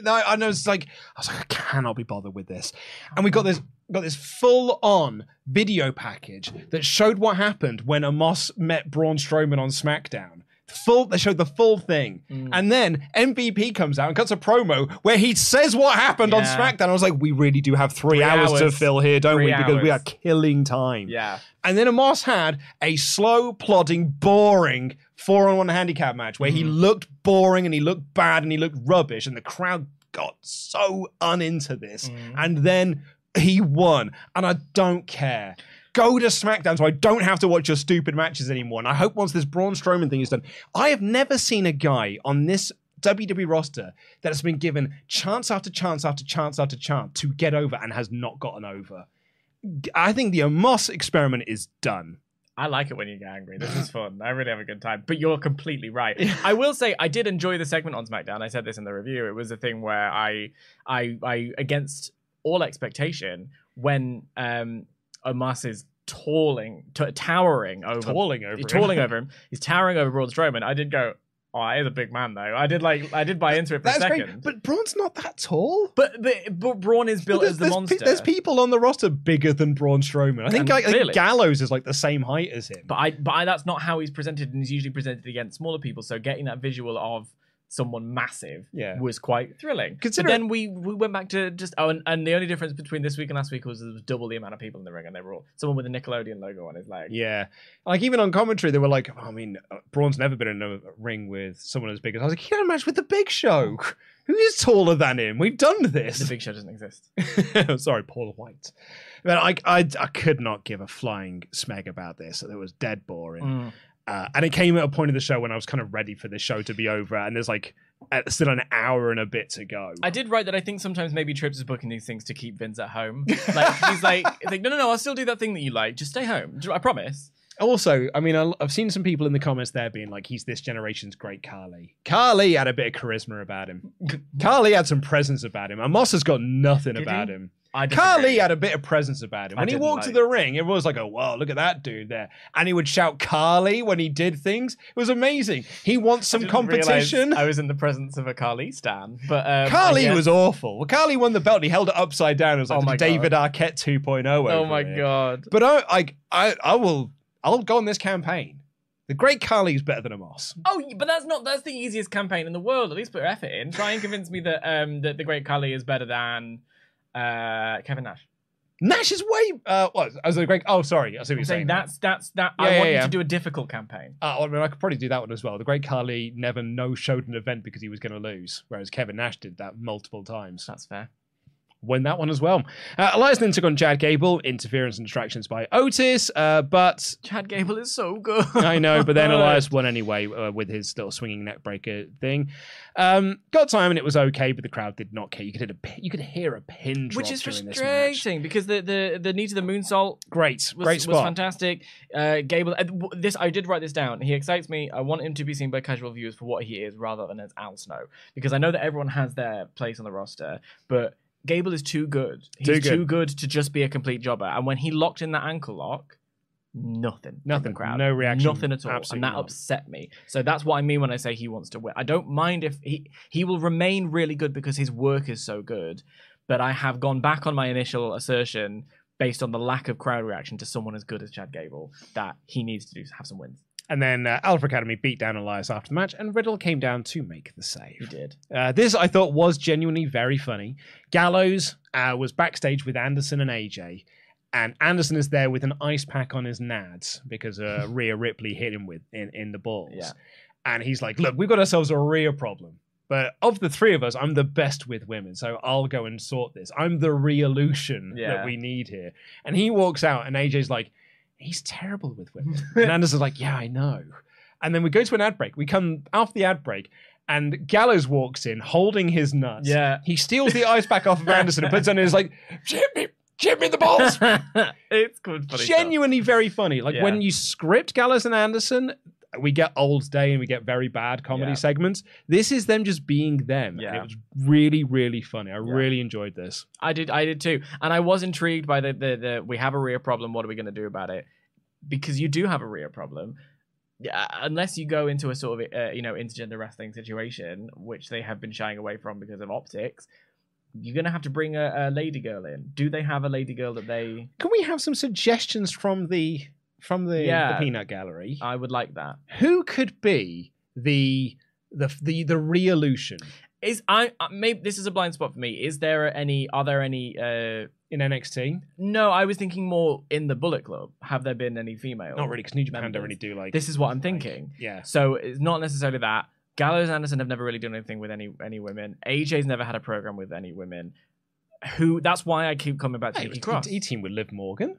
no, I know it's like I was like, I cannot be bothered with this. And we got this got this full on video package that showed what happened when Omos met Braun Strowman on SmackDown. Full, they showed the full thing, Mm. and then MVP comes out and cuts a promo where he says what happened on SmackDown. I was like, we really do have three, Three hours, to fill here, don't we? Three Because we are killing time. Yeah. And then Omos had a slow, plodding, boring four on one handicap match where Mm. he looked boring and he looked bad and he looked rubbish, and the crowd got so uninto this. Mm. And then he won, and I don't care. Go to SmackDown so I don't have to watch your stupid matches anymore. And I hope once this Braun Strowman thing is done, I have never seen a guy on this WWE roster that has been given chance after chance after chance after chance to get over and has not gotten over. I think the Omos experiment is done. I like it when you get angry. This is fun. I really have a good time. But you're completely right. I will say I did enjoy the segment on SmackDown. I said this in the review. It was a thing where I, I, I against all expectation, when um, Omos is tolling, t- towering over, Towering over him. towering over him. He's towering over Braun Strowman. I did go. Oh, he's a big man though. I did like I did buy into it for a second. great. But Braun's not that tall. But but, but Braun is built as the there's pe- monster. there's people on the roster bigger than Braun Strowman. I think, like, I think clearly. Gallows is like the same height as him. But I, but I, that's not how he's presented, and he's usually presented against smaller people. So getting that visual of someone massive Yeah. was quite thrilling. Consider- but then we we went back to just oh, and, and the only difference between this week and last week was there was double the amount of people in the ring, and they were all someone with a Nickelodeon logo on his leg. Yeah. Like even on commentary, they were like, I mean, uh, Braun's never been in a ring with someone as big as I was like, he had a match with the Big Show. Who is taller than him? We've done this. The. Big Show doesn't exist. Sorry, Paul White. But I, I, I could not give a flying smeg about this. It was dead boring. Mm. Uh, and it came at a point of the show when I was kind of ready for the show to be over, and there's like uh, still an hour and a bit to go. I did write that I think sometimes maybe Trips is booking these things to keep Vince at home. Like he's like, he's like, no, no, no, I'll still do that thing that you like. Just stay home. I promise. Also, I mean, I- I've seen some people in the comments there being like, he's this generation's great Khali. Khali had a bit of charisma about him. Khali had some presence about him. Omos has got nothing Did about he? him. I Khali had a bit of presence about him. I When he walked to the ring, everyone was like, oh, wow, look at that dude there. And he would shout Khali when he did things. It was amazing. He wants some I competition. I was in the presence of a Khali stan, but um, Khali guess- was awful. Well, Khali won the belt and he held it upside down. It was like Oh David Arquette 2.0. Oh my god. But I, I, I, I will, I'll go on this campaign. The great Khali is better than Omos. Oh, but that's not that's the easiest campaign in the world. At least put your effort in. Try and convince me that um that the Great Khali is better than uh Kevin Nash. Nash is way, uh, what, as a great, oh, sorry. I see what you're saying saying. that's that's that. Yeah, I yeah, want yeah. you to do a difficult campaign. Uh, I mean, I could probably do that one as well. The great Khali never no showed an event because he was going to lose, whereas Kevin Nash did that multiple times. That's fair. Win that one as well. Uh, Elias then took on Chad Gable, interference and distractions by Otis, uh, but Chad Gable is so good. I know, but then Elias won anyway uh, with his little swinging neck breaker thing. Um, got time and it was okay, but the crowd did not care. You could hear a, you could hear a pin drop Which is frustrating because the the the knee to the moonsault Great, was, great was fantastic. Uh, Gable, uh, this I did write this down. He excites me. I want him to be seen by casual viewers for what he is, rather than as Al Snow, because I know that everyone has their place on the roster, but Gable is too good. He's Too too good. good. to just be a complete jobber. And when he locked in that ankle lock, nothing, Nothing. crowd, No reaction. nothing at all, Absolutely and that not. upset me. So that's what I mean when I say he wants to win. I don't mind if he he will remain really good because his work is so good. But I have gone back on my initial assertion based on the lack of crowd reaction to someone as good as Chad Gable that he needs to do have some wins. And then uh, Alpha Academy beat down Elias after the match, and Riddle came down to make the save. He did. Uh, this I thought was genuinely very funny. Gallows uh, was backstage with Anderson and AJ, and Anderson is there with an ice pack on his nads because uh, Rhea Ripley hit him with in, in the balls. Yeah. And he's like, "Look, we've got ourselves a Rhea problem." But of the three of us, I'm the best with women, so I'll go and sort this. I'm the Rhea-lution that we need here. And he walks out, and AJ's like, he's terrible with women. and Anderson's like, yeah, I know. And then we go to an ad break. We come off the ad break, and Gallows walks in holding his nuts. Yeah. He steals the ice back off of Anderson and puts it on and is like, Jimmy, me, chip me in the balls. it's good. Funny stuff. Genuinely very funny. Like Yeah. when you script Gallows and Anderson, we get old day and we get very bad comedy Yeah. segments. This is them just being them. Yeah. it was really, really funny. I really enjoyed this. I did. I did too, and I was intrigued by the the, the we have a Rhea problem. What are we going to do about it? Because you do have a Rhea problem. Yeah, unless you go into a sort of uh, you know intergender wrestling situation, which they have been shying away from because of optics, you're going to have to bring a, a lady girl in. Do they have a lady girl that they? Can we have some suggestions from the from the, Yeah. the Peanut Gallery. I would like that. Who could be the the the the re-illusion Is I uh, maybe this is a blind spot for me. Is there any? Are there any? uh in NXT? No, I was thinking more in the Bullet Club. Have there been any female? Not really, because New Japan don't really do like. This is what I'm like- thinking. yeah. So it's not necessarily that. Gallows and Anderson have never really done anything with any any women. AJ's never had a program with any women. Who? That's why I keep coming back to Hey, Nikki Cross. E team with Liv Morgan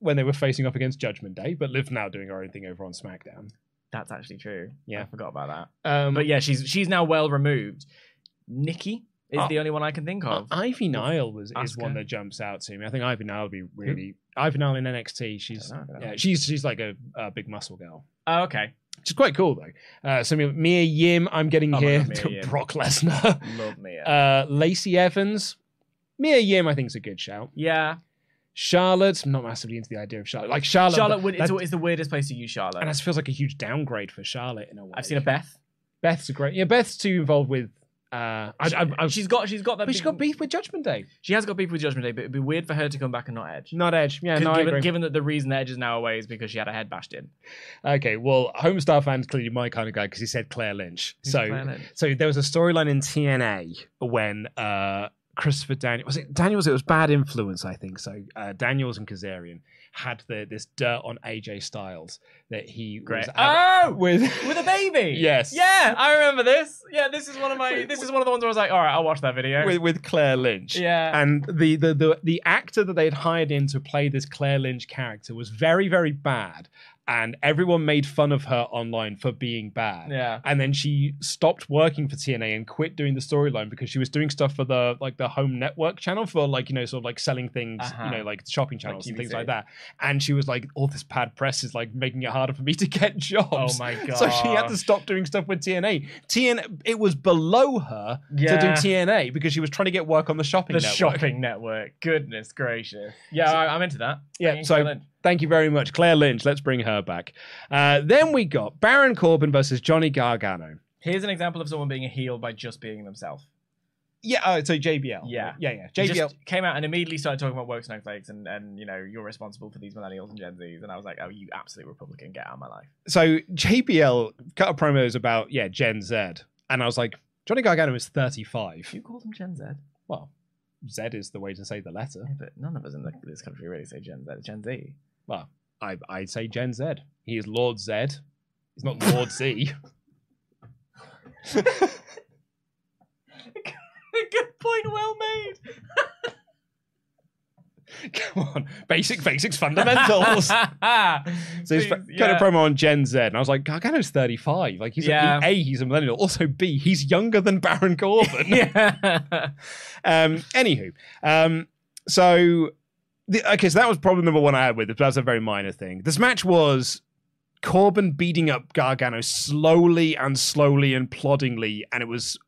when they were facing up against Judgment Day, but Liv's now doing her own thing over on SmackDown. That's actually true. Yeah. I forgot about that. Um, But yeah, she's she's now well removed. Nikki is Uh, the only one I can think Uh, of. Ivy Nile was is one that jumps out to me. I think Ivy Nile would be really Ivy Nile in NXT. She's Don't know, don't know. yeah, she's she's like a, a big muscle girl. Oh, okay. Which is quite cool though. Uh, so Mia Yim, I'm getting Oh here. God, Mia Yim. Brock Lesnar, Love me. uh, Lacey Evans, Mia Yim. I think is a good shout. yeah. Charlotte, I'm not massively into the idea of Charlotte. Like Charlotte, Charlotte would, it's, the weirdest place to use Charlotte. and that feels like a huge downgrade for Charlotte in a way. I've seen a Beth. Beth's a great. Yeah, Beth's too involved with. Uh, I, I, I, she's got she's got that. but she's got beef with Judgment Day. She has got beef with Judgment Day, but it'd be weird for her to come back and not Edge. Not Edge. Yeah, no, I given, agree. given that the reason Edge is now away is because she had a head bashed in. Okay, well, Homestar fans clearly my kind of guy because he said Claire Lynch. So, Claire Lynch? so there was a storyline in TNA when uh, Christopher Daniels was it Daniels? It was Bad Influence, I think. So uh, Daniels and Kazarian had the this dirt on AJ Styles that he Great. was Oh, with with a baby. Yes. Yeah, I remember this. Yeah, this is one of my. This is one of the ones where I was like, all right, I'll watch that video. with, with Claire Lynch. Yeah. And the, the the the actor that they'd hired in to play this Claire Lynch character was very very bad, and everyone made fun of her online for being bad. Yeah. And then she stopped working for TNA and quit doing the storyline because she was doing stuff for the like the home network channel for like you know sort of like selling things Uh-huh. you know like shopping channels and things like that. And she was like, all this bad press is like making it harder for me to get jobs. Oh my god. So she had to stop doing stuff with TNA. TNA it was below her to do TNA because she was trying to get work on the shopping the network. shopping network. Goodness gracious. Yeah, I, I'm into that. Yeah, so. Thank you very much, Claire Lynch. Let's bring her back. Uh, then we got Baron Corbin versus Johnny Gargano. here's an example of someone being a heel by just being themselves. Yeah, uh, so JBL. Yeah. yeah, yeah. JBL. just came out and immediately started talking about woke snowflakes and, and you know you're responsible for these millennials and Gen Zs and I was like, oh, you absolute Republican, get out of my life. So JBL cut a promos about yeah Gen Z, and I was like, Johnny Gargano is thirty-five. You call them Gen Z? Well, Z is the way to say the letter. Yeah, but none of us in the, this country really say Gen Z. Gen Z. Well, I I say Gen Z. He is Lord Z. He's not Lord Z. Good point, well made. Come on, basic basics, fundamentals. So he's Please, cut yeah. a promo on Gen Z, and I was like, Gargano's 35. Like, he's Yeah. a, a, he's a millennial. Also, B, he's younger than Baron Corbin. yeah. Um, anywho, um, so the, okay, so that was problem number one I had with it. But that's a very minor thing. This match was Corbin beating up Gargano slowly and slowly and ploddingly, and it was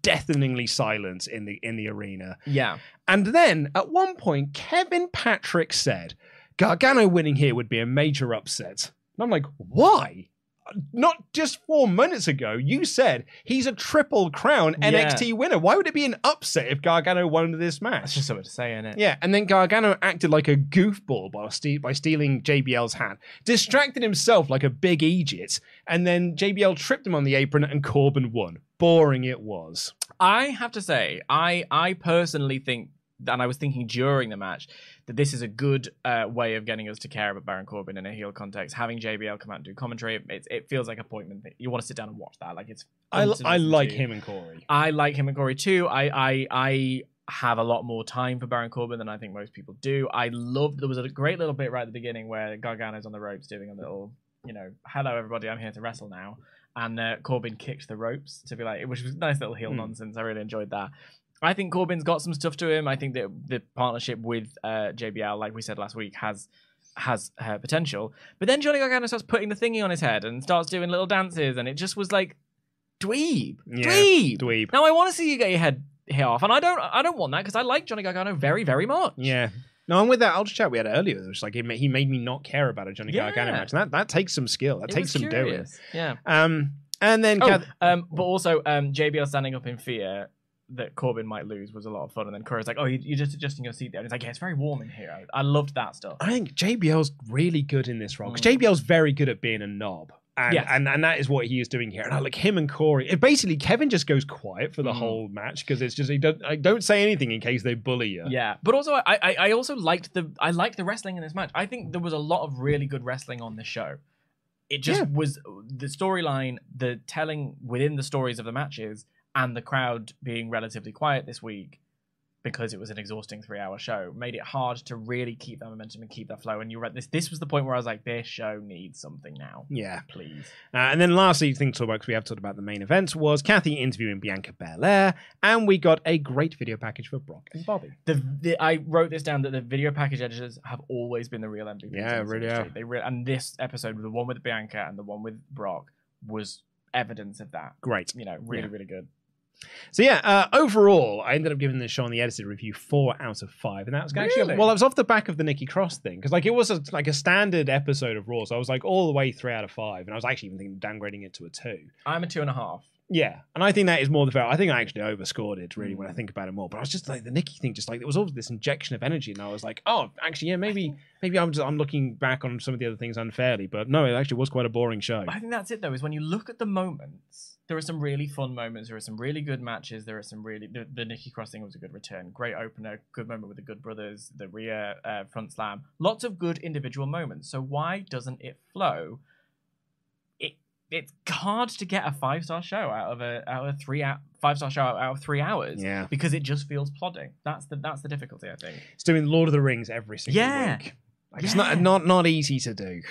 deafeningly silent in the in the arena. yeah. And then at one point, Kevin Patrick said Gargano winning here would be a major upset. And I'm like, why? Not just four minutes ago, you said he's a triple crown Yeah. NXT winner. Why would it be an upset if Gargano won this That's match? just something to say, in it? Yeah, and then Gargano acted like a goofball by, ste- by stealing JBL's hat, distracted himself like a big idiot, and then JBL tripped him on the apron and Corbin won. Boring it was. I have to say, I I personally think, and I was thinking during the match, that this is a good uh, way of getting us to care about Baron Corbin in a heel context. Having JBL come out and do commentary, it, it feels like an appointment. You want to sit down and watch that. Like it's. I, I like to. him and Corey. I like him and Corey too. I I I have a lot more time for Baron Corbin than I think most people do. I love there was a great little bit right at the beginning where Gargano's on the ropes doing a little, you know, hello everybody, I'm here to wrestle now. And uh, Corbin kicked the ropes to be like, which was nice little heel Hmm. nonsense. I really enjoyed that. I think Corbin's got some stuff to him. I think that the partnership with uh, JBL, like we said last week, has has uh, potential. But then Johnny Gargano starts putting the thingy on his head and starts doing little dances, and it just was like, dweeb, Yeah, dweeb, dweeb. Now I want to see you get your head hit off, and I don't, I don't want that because I like Johnny Gargano very, very much. Yeah. No, I'm with that Ultra chat we had earlier. It was like it ma- he made me not care about a Johnny Gargano match. And that, that takes some skill. That It takes some doing. Yeah. Um, and then Oh, Kath- um, but also um, JBL standing up in fear. That Corbin might lose was a lot of fun. And then Corey's like, "Oh, you- you're just adjusting your seat there." And he's like, "Yeah, it's very warm in here." I I loved that stuff. I think JBL's really good in this role because Mm. JBL's very good at being a knob. And, Yes. and and that is what he is doing here. And I like him and Corey. It basically Kevin just goes quiet for the Mhm. whole match because it's just he don't I don't say anything in case they bully you. Yeah, but also I, I I also liked the I liked the wrestling in this match. I think there was a lot of really good wrestling on the show. It just Yeah. was the storyline, the telling within the stories of the matches, and the crowd being relatively quiet this week because it was an exhausting three-hour show made it hard to really keep that momentum and keep that flow. And you're this this was the point where I was like, this show needs something now, Yeah. please. Uh, and then lastly, thing to talk about because we have talked about the main event was Cathy interviewing Bianca Belair, and we got a great video package for Brock and Bobby. The, the I wrote this down that the video package editors have always been the real MVPs. Yeah, really are. They re- and this episode, the one with Bianca and the one with Brock, was evidence of that. Great. You know, really, Yeah. really good. So yeah, uh, overall, I ended up giving this show on the edited review four out of five, and that was actually Really? well, I was off the back of the Nikki Cross thing because like it was a, like a standard episode of Raw, so I was like all the way three out of five, and I was actually even thinking of downgrading it to a two. I'm a two and a half. Yeah, and I think that is more the fair. I think I actually overscored it really Mm. when I think about it more. But I was just like the Nikki thing, just like there was always this injection of energy, and I was like, oh, actually, yeah, maybe maybe I'm just I'm looking back on some of the other things unfairly, but no, it actually was quite a boring show. I think that's it though. Is when you look at the moments, there are some really fun moments. There are some really good matches. There are some really the, the Nikki Cross thing was a good return, great opener, good moment with the Good Brothers, the Rhea uh, front slam. Lots of good individual moments. So why doesn't it flow? It it's hard to get a five star show out of a out of a three out five star show out, of three hours. Yeah. because it just feels plodding. That's the that's the difficulty, I think. It's doing Lord of the Rings every single Yeah. week. Like, It's not not not easy to do.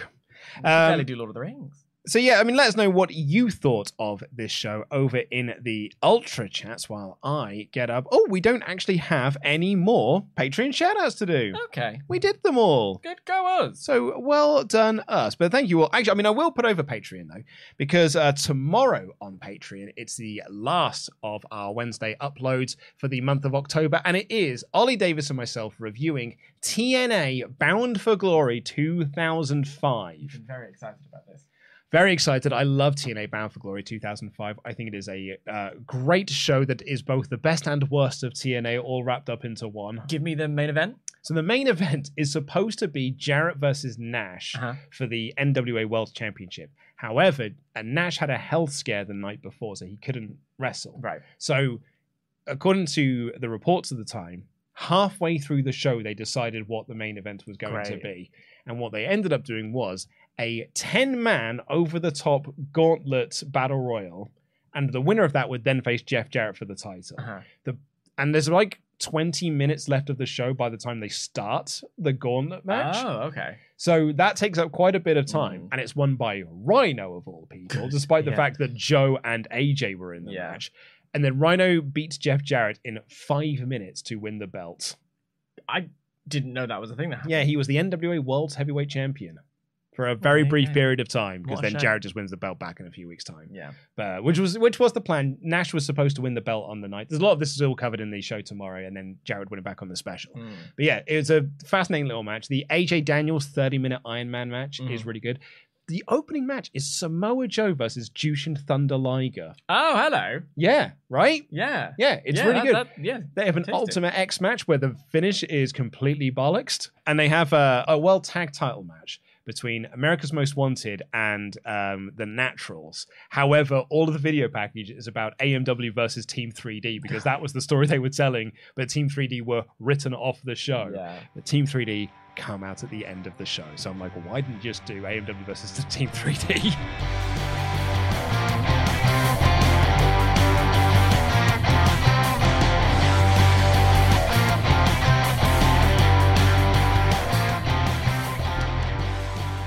Can barely Um, do Lord of the Rings. So yeah, I mean, let us know what you thought of this show over in the Ultra chats while I get up. Oh, we don't actually have any more Patreon shoutouts to do. Okay, We did them all. good go us. So well done us. But thank you all. Actually, I mean, I will put over Patreon though, because uh, tomorrow on Patreon, it's the last of our Wednesday uploads for the month of October. And it is Ollie Davis and myself reviewing TNA Bound for Glory 2005. I'm very excited about this. Very excited. I love TNA Bound for Glory 2005. I think it is a uh, great show that is both the best and worst of TNA all wrapped up into one. Give me the main event. So the main event is supposed to be Jarrett versus Nash Uh-huh. for the NWA World Championship. However, uh, Nash had a health scare the night before, so he couldn't wrestle. Right. So, according to the reports of the time, halfway through the show, they decided what the main event was going to be. And what they ended up doing was a 10 man over the top gauntlet battle royal. And the winner of that would then face Jeff Jarrett for the title. Uh-huh. The, and there's like 20 minutes left of the show by the time they start the gauntlet match. Oh, okay. So that takes up quite a bit of time, Mm. and it's won by Rhino of all people, despite the Yeah. fact that Joe and AJ were in the Yeah. match. And then Rhino beats Jeff Jarrett in five minutes to win the belt. I didn't know that was a thing that happened. Yeah, he was the NWA World's Heavyweight Champion for a very Okay, brief yeah. period of time, because then. Jarrett just wins the belt back in a few weeks' time. Yeah. But, which was which was the plan. Nash was supposed to win the belt on the night. There's a lot of this is all covered in the show tomorrow, and then Jarrett win it back on the special. Mm. But yeah, it was a fascinating little match. The AJ Daniels 30 minute Iron Man match is Mhm. really good. The opening match is Samoa Joe versus Jushin Thunder Liger. Oh, hello. Yeah, right? Yeah. Yeah, it's Yeah, really that- good. that- yeah. They have an Tasty. Ultimate X match where the finish is completely bollocksed, and they have a, a world tag title match between America's Most Wanted and um, the Naturals. However, all of the video package is about AMW versus Team 3D because that was the story they were telling, but Team 3D were written off the show. Yeah. The Team 3D come out at the end of the show. So I'm like, well, why didn't you just do AMW versus the Team 3D?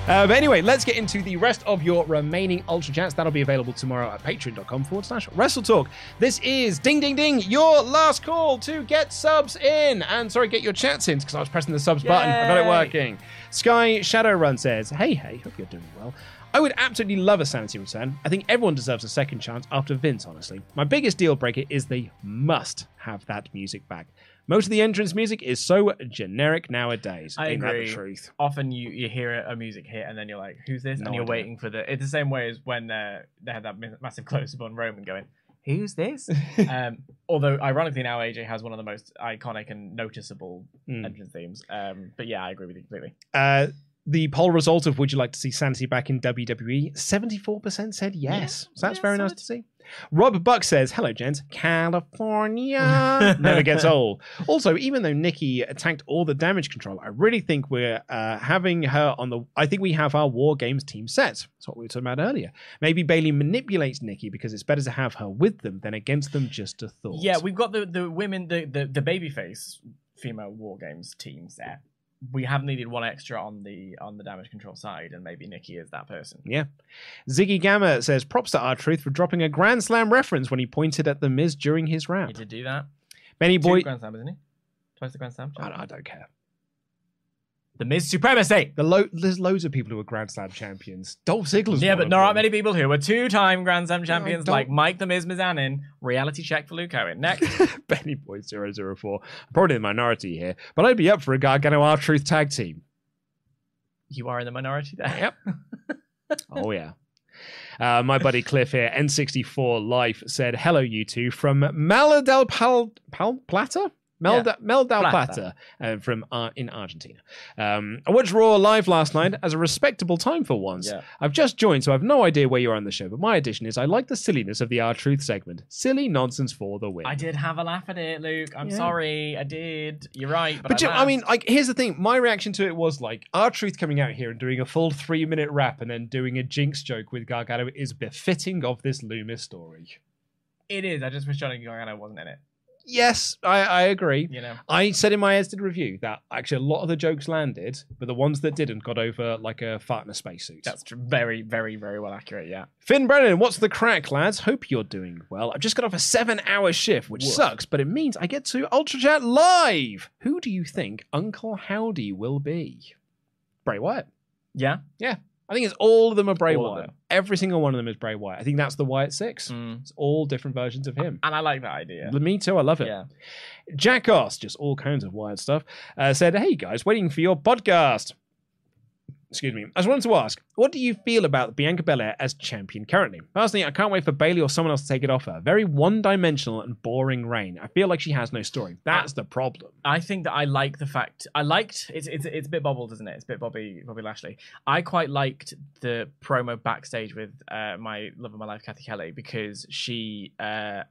Uh, but anyway, let's get into the rest of your remaining Ultra Chats. That'll be available tomorrow at patreon.com forward slash Wrestle Talk. This is ding ding ding, your last call to get subs in. And sorry, get your chats in because I was pressing the subs button. I got it working. Sky Shadowrun says, Hey, hey, hope you're doing well. I would absolutely love a sanity return. I think everyone deserves a second chance after Vince, honestly. My biggest deal breaker is they must have that music back. Most of the entrance music is so generic nowadays. I Ain't that agree. the truth? Often you, you hear a music hit and then you're like, who's this? No and you're idea. waiting for the. It's the same way as when uh, they had that massive close up on Roman going, who's this? um, although ironically now AJ has one of the most iconic and noticeable Mm. entrance themes. Um, but yeah, I agree with you completely. Uh, the poll result of would you like to see Sanity back in WWE? 74% said yes. so that's yeah, very nice to see. Rob Buck says, Hello, gents. California never gets old. Also, even though Nikki attacked all the damage control, I really think we're uh, having her on the. I think we have our War Games team set. That's what we were talking about earlier. Maybe Bayley manipulates Nikki because it's better to have her with them than against them, just a thought. Yeah, we've got the the women, the the, the babyface female war games teams there. We have needed one extra on the on the damage control side, and maybe Nikki is that person. Yeah. Ziggy Gamma says props to R-Truth for dropping a Grand Slam reference when he pointed at the Miz during his round. He did do that. Benny Two Boy, Grand Slam, isn't he? Twice the Grand Slam. I, I don't care. The Miz Supremacy. The lo- there's loads of people who are Grand Slam champions. Dolph Ziggler's Yeah, but there aren't many people who are two-time Grand Slam champions like Mike the Miz Mizanin. Reality check for Luke Owen. Next. Benny Boy 004. Probably the minority here, but I'd be up for a Gargano R-Truth tag team. you are in the minority there. Yep. oh yeah. Uh, my buddy Cliff here, N64 Life, said, Hello, you two, from Maladel Pal, Pal Plata? Mel, Yeah. Mel Del Plata. Plata, uh, from uh, in Argentina. Um, I watched Raw live last night as a respectable time for once. Yeah. I've just joined, so I've no idea where you are on the show. But my addition is I like the silliness of the R-Truth segment. Silly nonsense for the win. I did have a laugh at it, Luke. I'm Yeah. sorry. I did. You're right. But, But Jim, I mean, like, here's the thing. My reaction to it was like, R-Truth coming out here and doing a full three minute rap and then doing a jinx joke with Gargano is befitting of this Lumis story. it is. I just wish Johnny Gargano wasn't in it. Yes, I, I agree. You know. I said in my edited review that actually a lot of the jokes landed, but the ones that didn't got over like a fart in a spacesuit. That's tr- very, very, very well accurate. Yeah. Finn Brennan, what's the crack, lads? Hope you're doing well. I've just got off a seven hour shift, which sucks, but it means I get to Ultra Chat live. Who do you think Uncle Howdy will be? Bray Wyatt. Yeah. Yeah. I think it's all of them are Bray All Wyatt. Every single one of them is Bray Wyatt. I think that's the Wyatt Six. Mm. It's all different versions of him. And I like that idea. Me too. I love it. Yeah. Jack Oss, just all kinds of Wyatt stuff, uh, said, Hey guys, waiting for your podcast. Excuse me. I just wanted to ask, what do you feel about Bianca Belair as champion currently? Personally, I can't wait for Bayley or someone else to take it off her. Very one dimensional and boring reign. I feel like she has no story. That's the problem. I think that I like the fact I liked it's it's it's a bit bobbled, isn't it? It's a bit Bobby Bobby Lashley. I quite liked the promo backstage with uh, my love of my life, Cathy Kelley, because she uh,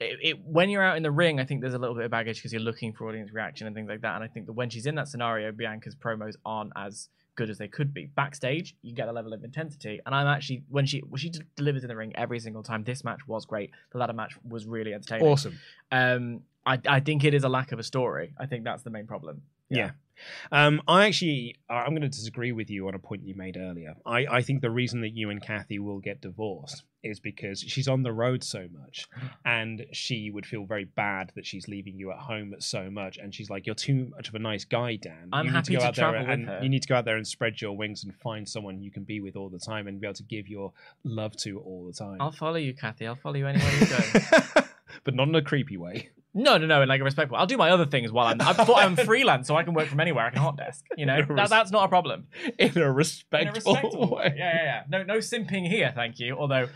it, it, when you're out in the ring, I think there's a little bit of baggage because you're looking for audience reaction and things like that. And I think that when she's in that scenario, Bianca's promos aren't as good as they could be. Backstage, you get a level of intensity, and I'm actually when she when she delivers in the ring every single time. This match was great. The ladder match was really entertaining. Awesome. Um, I I think it is a lack of a story. I think that's the main problem. Yeah. Um, I actually, I'm going to disagree with you on a point you made earlier. I, I think the reason that you and Cathy will get divorced is because she's on the road so much, and she would feel very bad that she's leaving you at home so much. And she's like, "You're too much of a nice guy, Dan. I'm you happy to to travel with her." you need to go out there and spread your wings and find someone you can be with all the time and be able to give your love to all the time." I'll follow you, Cathy. I'll follow you anywhere you go. but not in a creepy way. No, no, no, in like a respectful. I'll do my other things while I'm. I thought I'm freelance, so I can work from anywhere. I can hot desk. You know, that, that's not a problem. In a In a respectful, way. way. Yeah, yeah, yeah. No, no simping here, thank you. Although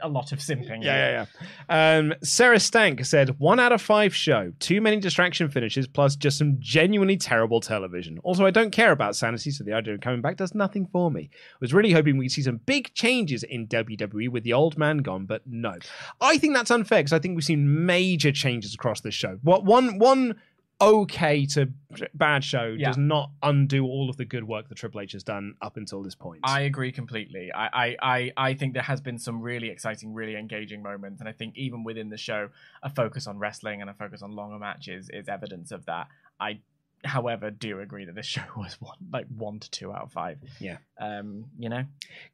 a lot of simping. Yeah, yeah, yeah. Um, Sarah Stank said one out of five show, too many distraction finishes, plus just some genuinely terrible television. Also, I don't care about sanity, so the idea of coming back does nothing for me. I Was really hoping we'd see some big changes in WWE with the old man gone, but no. I think that's unfair because I think we've seen major changes across this show. What one one okay to bad show Yeah. does not undo all of the good work that Triple H has done up until this point. I agree completely. I, I, I, I think there has been some really exciting, really engaging moments, and I think even within the show, a focus on wrestling and a focus on longer matches is evidence of that. I, however, do agree that this show was one like one to two out of five. Yeah. Um, you know,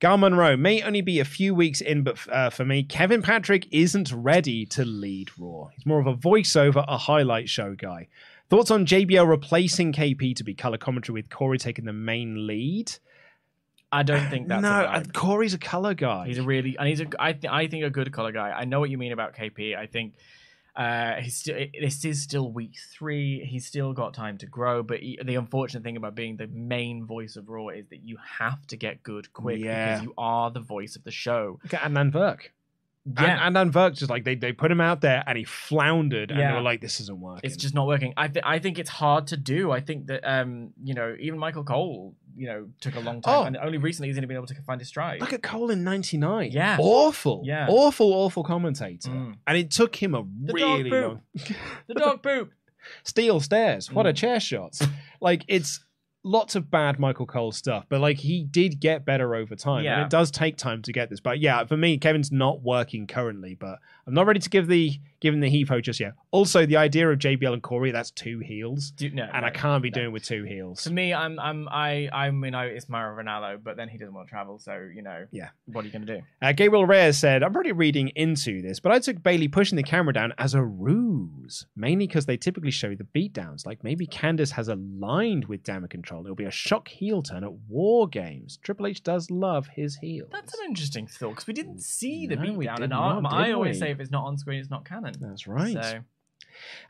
Gal Monroe may only be a few weeks in, but uh, for me, Kevin Patrick isn't ready to lead Raw. He's more of a voiceover, a highlight show guy. Thoughts on JBL replacing KP to be color commentary with Corey taking the main lead? I don't think that's no. a bad- Corey's a color guy. He's a really and he's a I th- I think a good color guy. I know what you mean about KP. I think uh he's still this is still week three. He's still got time to grow. But he, the unfortunate thing about being the main voice of Raw is that you have to get good quick Yeah. because you are the voice of the show. Look at Adnan Virk. Yeah. And, and then Virk just like they, they put him out there and he floundered and they Yeah. were like, this isn't working. It's just not working. I th- I think it's hard to do. I think that um you know even Michael Cole you know took a long time Oh. and only recently he's only been able to find his stride. Look at Cole in '99. Yeah. awful. Yeah. awful, awful commentator. Mm. And it took him a dog really poop. long. the dog poop. Steel stairs. What a Mm. chair shot. like it's lots of bad Michael Cole stuff, but like he did get better over time. Yeah. And it does take time to get this. But yeah, for me, Kevin's not working currently, but I'm not ready to give the give him the heave ho just yet. Also, the idea of JBL and Corey, that's two heels. Do, no, and no, I can't be no. doing with two heels. To me, I'm I'm I I mean I, it's Mauro Ranallo, but then he doesn't want to travel, so you know. Yeah. What are you gonna do? Uh, Gabriel Reyes said, I'm already reading into this, but I took Bayley pushing the camera down as a ruse, mainly because they typically show the beatdowns. Like maybe Candice has aligned with Damage Control. It'll be a shock heel turn at War Games. Triple H does love his heels. That's an interesting thought because we didn't see the No, we beatdown, did and I, I always we? say if it's not on screen, it's not canon. That's right. So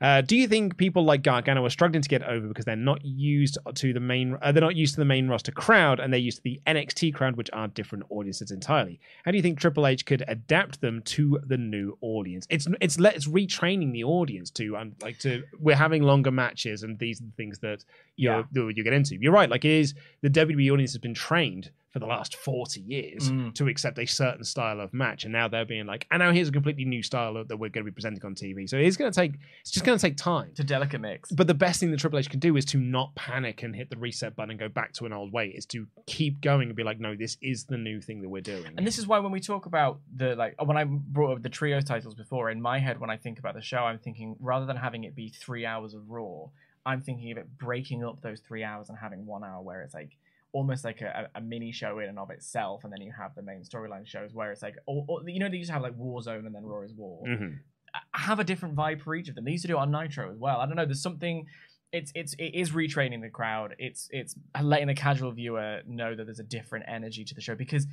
Uh, do you think people like Gargano are struggling to get over because they're not used to the main, uh, they're not used to the main roster crowd, and they're used to the NXT crowd, which are different audiences entirely? How do you think Triple H could adapt them to the new audience? It's it's let's retraining the audience to um, like to we're having longer matches, and these are the things that you Yeah. you get into. You're right, like it is the WWE audience has been trained for the last 40 years Mm. to accept a certain style of match and now they're being like and now here's a completely new style that we're going to be presenting on tv so it's going to take it's just going to take time to delicate mix. but the best thing that Triple H can do is to not panic and hit the reset button and go back to an old way. Is to keep going and be like, no, this is the new thing that we're doing. And this is why when we talk about the like when I brought up the trio titles before, in my head when I think about the show, I'm thinking rather than having it be three hours of Raw, I'm thinking of it breaking up those three hours and having one hour where it's like almost like a, a mini show in and of itself, and then you have the main storyline shows where it's like, or, or, you know, they used to have like Warzone and then Raw is War. Mhm. have a different vibe for each of them. They used to do it on Nitro as well. I don't know. There's something. It's it's it is retraining the crowd. It's it's letting the casual viewer know that there's a different energy to the show because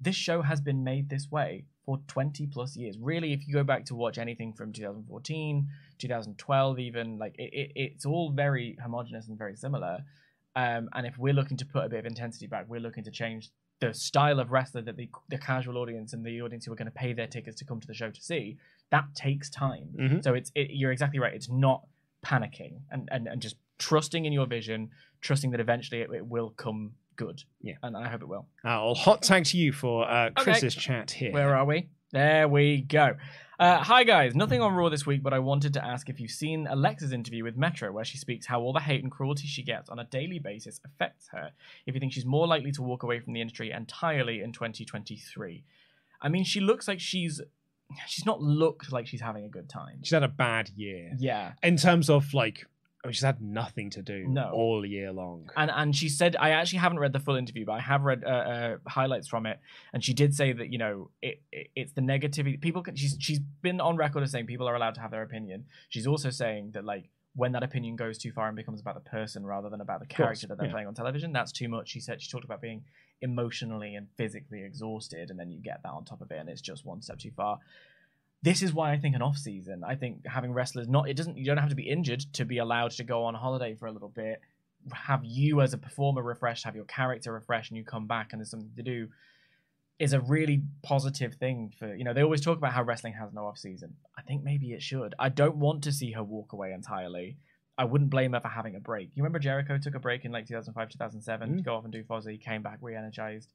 this show has been made this way for 20 plus years. Really, if you go back to watch anything from 2014, 2012, even like it, it it's all very homogenous and very similar. Um, and if we're looking to put a bit of intensity back, we're looking to change the style of wrestler that the, the casual audience and the audience who are going to pay their tickets to come to the show to see. That takes time. Mhm. So it's it, you're exactly right. It's not panicking and, and, and just trusting in your vision, trusting that eventually it, it will come good. Yeah. and I hope it will. Uh, I'll hot tag to you for uh, Okay. Chris's chat here. Where are we? There we go. Uh, hi guys, nothing on Raw this week, but I wanted to ask if you've seen Alexa's interview with Metro, where she speaks how all the hate and cruelty she gets on a daily basis affects her. If you think she's more likely to walk away from the industry entirely in 2023, I mean, she looks like she's she's not looked like she's having a good time. She's had a bad year Yeah, in terms of like, oh, she's had nothing to do No. all year long. and and she said I actually haven't read the full interview, but I have read uh, uh, highlights from it, and she did say that you know it, it it's the negativity people can. She's she's been on record as saying people are allowed to have their opinion. She's also saying that like when that opinion goes too far and becomes about the person rather than about the character that they're yeah. playing on television, that's too much. She said she talked about being emotionally and physically exhausted, and then you get that on top of it, and it's just one step too far. This is why I think an off season. I think having wrestlers not it doesn't you don't have to be injured to be allowed to go on holiday for a little bit. Have you as a performer refreshed, have your character refreshed, and you come back and there's something to do. Is a really positive thing for you know. They always talk about how wrestling has no off season. I think maybe it should. I don't want to see her walk away entirely. I wouldn't blame her for having a break. You remember Jericho took a break in like 2005, 2007 mm. to go off and do Fozzy, came back re-energized.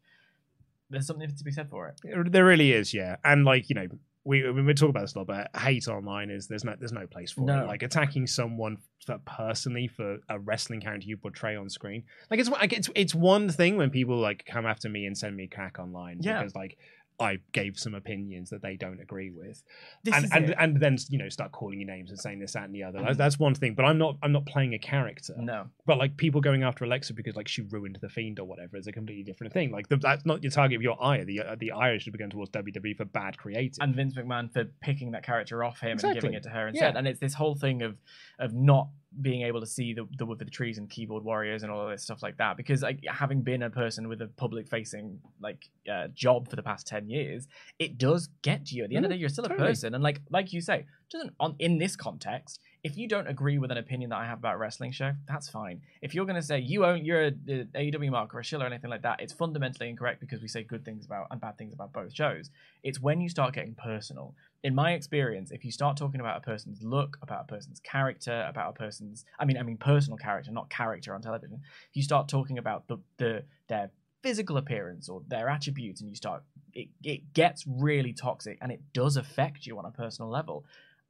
There's something to be said for it. There really is, yeah. And like you know, we we we talk about this a lot, but hate online is there's no there's no place for No. it. Like attacking someone for, personally for a wrestling character you portray on screen, like it's like it's it's one thing when people like come after me and send me crack online Yeah. because like I gave some opinions that they don't agree with, This and and, and then you know start calling you names and saying this that and the other. That's, that's one thing, but I'm not I'm not playing a character. No. But like people going after Alexa because like she ruined the Fiend or whatever is a completely different thing. Like the, that's not your target of your ire. The uh, the ire should be going towards WWE for bad creative. and Vince McMahon for picking that character off him and giving it to her instead. Yeah. And it's this whole thing of of not being able to see the, the wood for the trees and keyboard warriors and all of this stuff like that. Because like having been a person with a public facing like uh, job for the past ten years, it does get to you. At the end of the day, you're still a person, and like like you say, doesn't on in this context. If you don't agree with an opinion that I have about wrestling show, that's fine. If you're going to say you own you're a, AEW mark or a shill or anything like that, it's fundamentally incorrect because we say good things about and bad things about both shows. It's when you start getting personal. In my experience, if you start talking about a person's look, about a person's character, about a person's I mean I mean personal character, not character on television. You start talking about the the their physical appearance or their attributes and you start it, it gets really toxic and it does affect you on a personal level.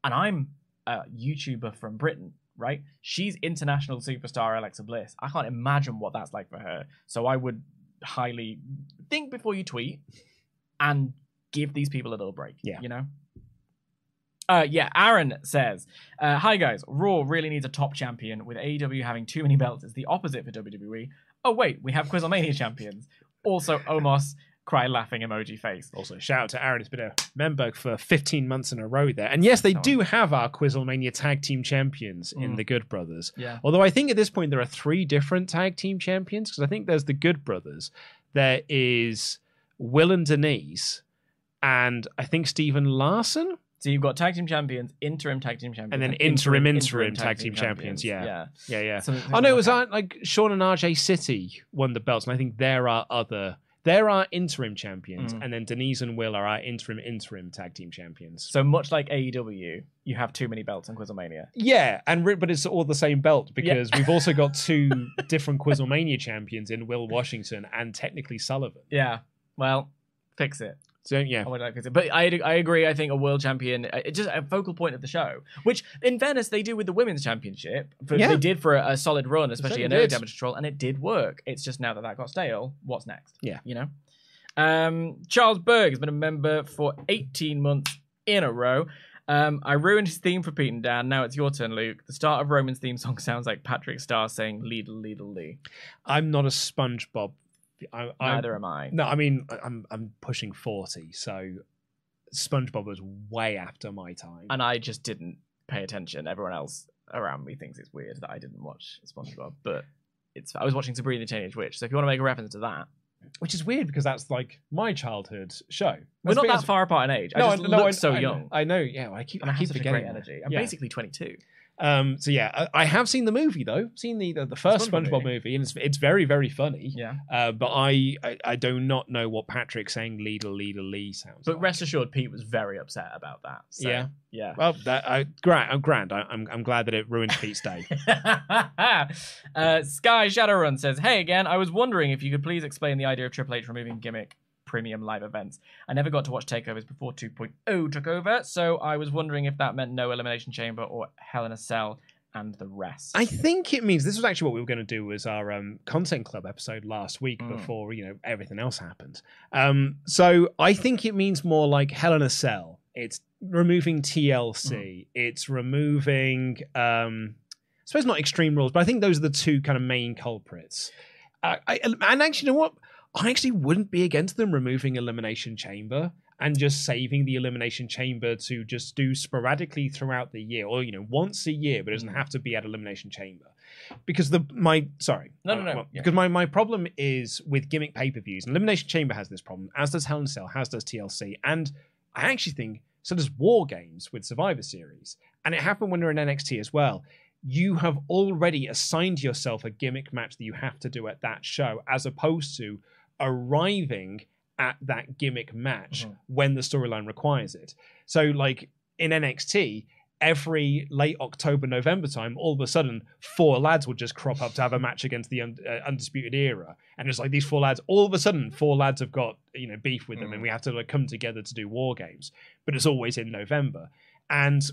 And I'm a YouTuber from Britain, right? She's international superstar Alexa Bliss. I can't imagine what that's like for her. So I would highly think before you tweet and give these people a little break. Yeah. You know? Uh, yeah, Aaron says, uh, "Hi guys, Raw really needs a top champion. With AEW having too many belts, it's the opposite for WWE. Oh wait, we have Quizlemania champions. Also, Omos cry laughing emoji face. Also, shout out to Aaron. He's been a member for 15 months in a row there. And yes, they do have our Quizlemania tag team champions in Mm. the Good Brothers. Yeah. Although I think at this point there are three different tag team champions because I think there's the Good Brothers, there is Will and Denise, and I think Stephen Larson. So you've got tag team champions, interim tag team champions, And then interim, interim, tag team champions. Yeah. yeah. Yeah, yeah. So- oh no, it was like Sean and RJ City won the belts, and I think there are other. There are our interim champions, Mm. and then Denise and Will are our interim interim tag team champions. So much like AEW, you have too many belts on Quizlemania. Yeah, and but it's all the same belt because we've also got two different Quizlemania champions in Will Washington and technically Sullivan. Yeah. Well, fix it. So yeah, I would like to. But I, I agree. I think a world champion, uh, it's just a focal point of the show, which in fairness they do with the women's championship. For, Yeah. They did for a, a solid run, especially in certainly early did. damage control, and it did work. It's just now that that got stale. What's next? Yeah. You know. Um, Charles Berg has been a member for 18 months in a row. Um, I ruined his theme for Pete and Dan. Now it's your turn, Luke. The start of Roman's theme song sounds like Patrick Star saying "Leadle, leadle, lee." I'm not a SpongeBob. I, I'm- Neither am I. No, I mean I'm I'm pushing forty, so SpongeBob was way after my time. and I just didn't pay attention. Everyone else around me thinks it's weird that I didn't watch SpongeBob, but it's. I was watching Sabrina the Teenage Witch, so if you want to make a reference to that, which is weird because that's like my childhood show. we're not that far apart in age. I No, just I- no, look I- so I young, I know. Yeah, I keep and I I keep forgetting great energy. I'm Yeah. basically 22. Um, so yeah, I, I have seen the movie though. Seen the the, the first SpongeBob movie. movie. and it's it's very very funny. Yeah, Uh, but I, I I do not know what Patrick saying "leader leader Lee" sounds. but like. rest assured, Pete was very upset about that. So, Yeah. yeah. Well, that I grand. I'm grand. I, I'm I'm glad that it ruined Pete's day. uh, Sky Shadowrun says, "Hey again. I was wondering if you could please explain the idea of Triple H removing gimmick premium live events. I never got to watch takeovers before 2.0 took over, so I was wondering if that meant no elimination chamber or Hell in a Cell and the rest. I think it means this was actually what we were going to do as our um, content club episode last week Mm. before you know everything else happened. Um, so I think it means more like Hell in a Cell. It's removing TLC. Mm. It's removing, um, I suppose not Extreme Rules, but I think those are the two kind of main culprits. Uh, I, and actually, you know what? I actually wouldn't be against them removing Elimination Chamber and just saving the Elimination Chamber to just do sporadically throughout the year, or you know, once a year, but it doesn't have to be at Elimination Chamber. Because the my sorry, No, no, uh, no, well, yeah. Because my my problem is with gimmick pay per views. And Elimination Chamber has this problem, as does Hell in Cell, as does TLC, and I actually think so does War Games with Survivor Series, and it happened when you're in NXT as well. You have already assigned yourself a gimmick match that you have to do at that show, as opposed to arriving at that gimmick match Mhm. when the storyline requires it. So, like in NXT, every late October, November time, all of a sudden, four lads would just crop up to have a match against the un- uh, Undisputed Era. And it's like these four lads, all of a sudden, four lads have got, you know, beef with them and we have to like come together to do war games. But it's always in November. And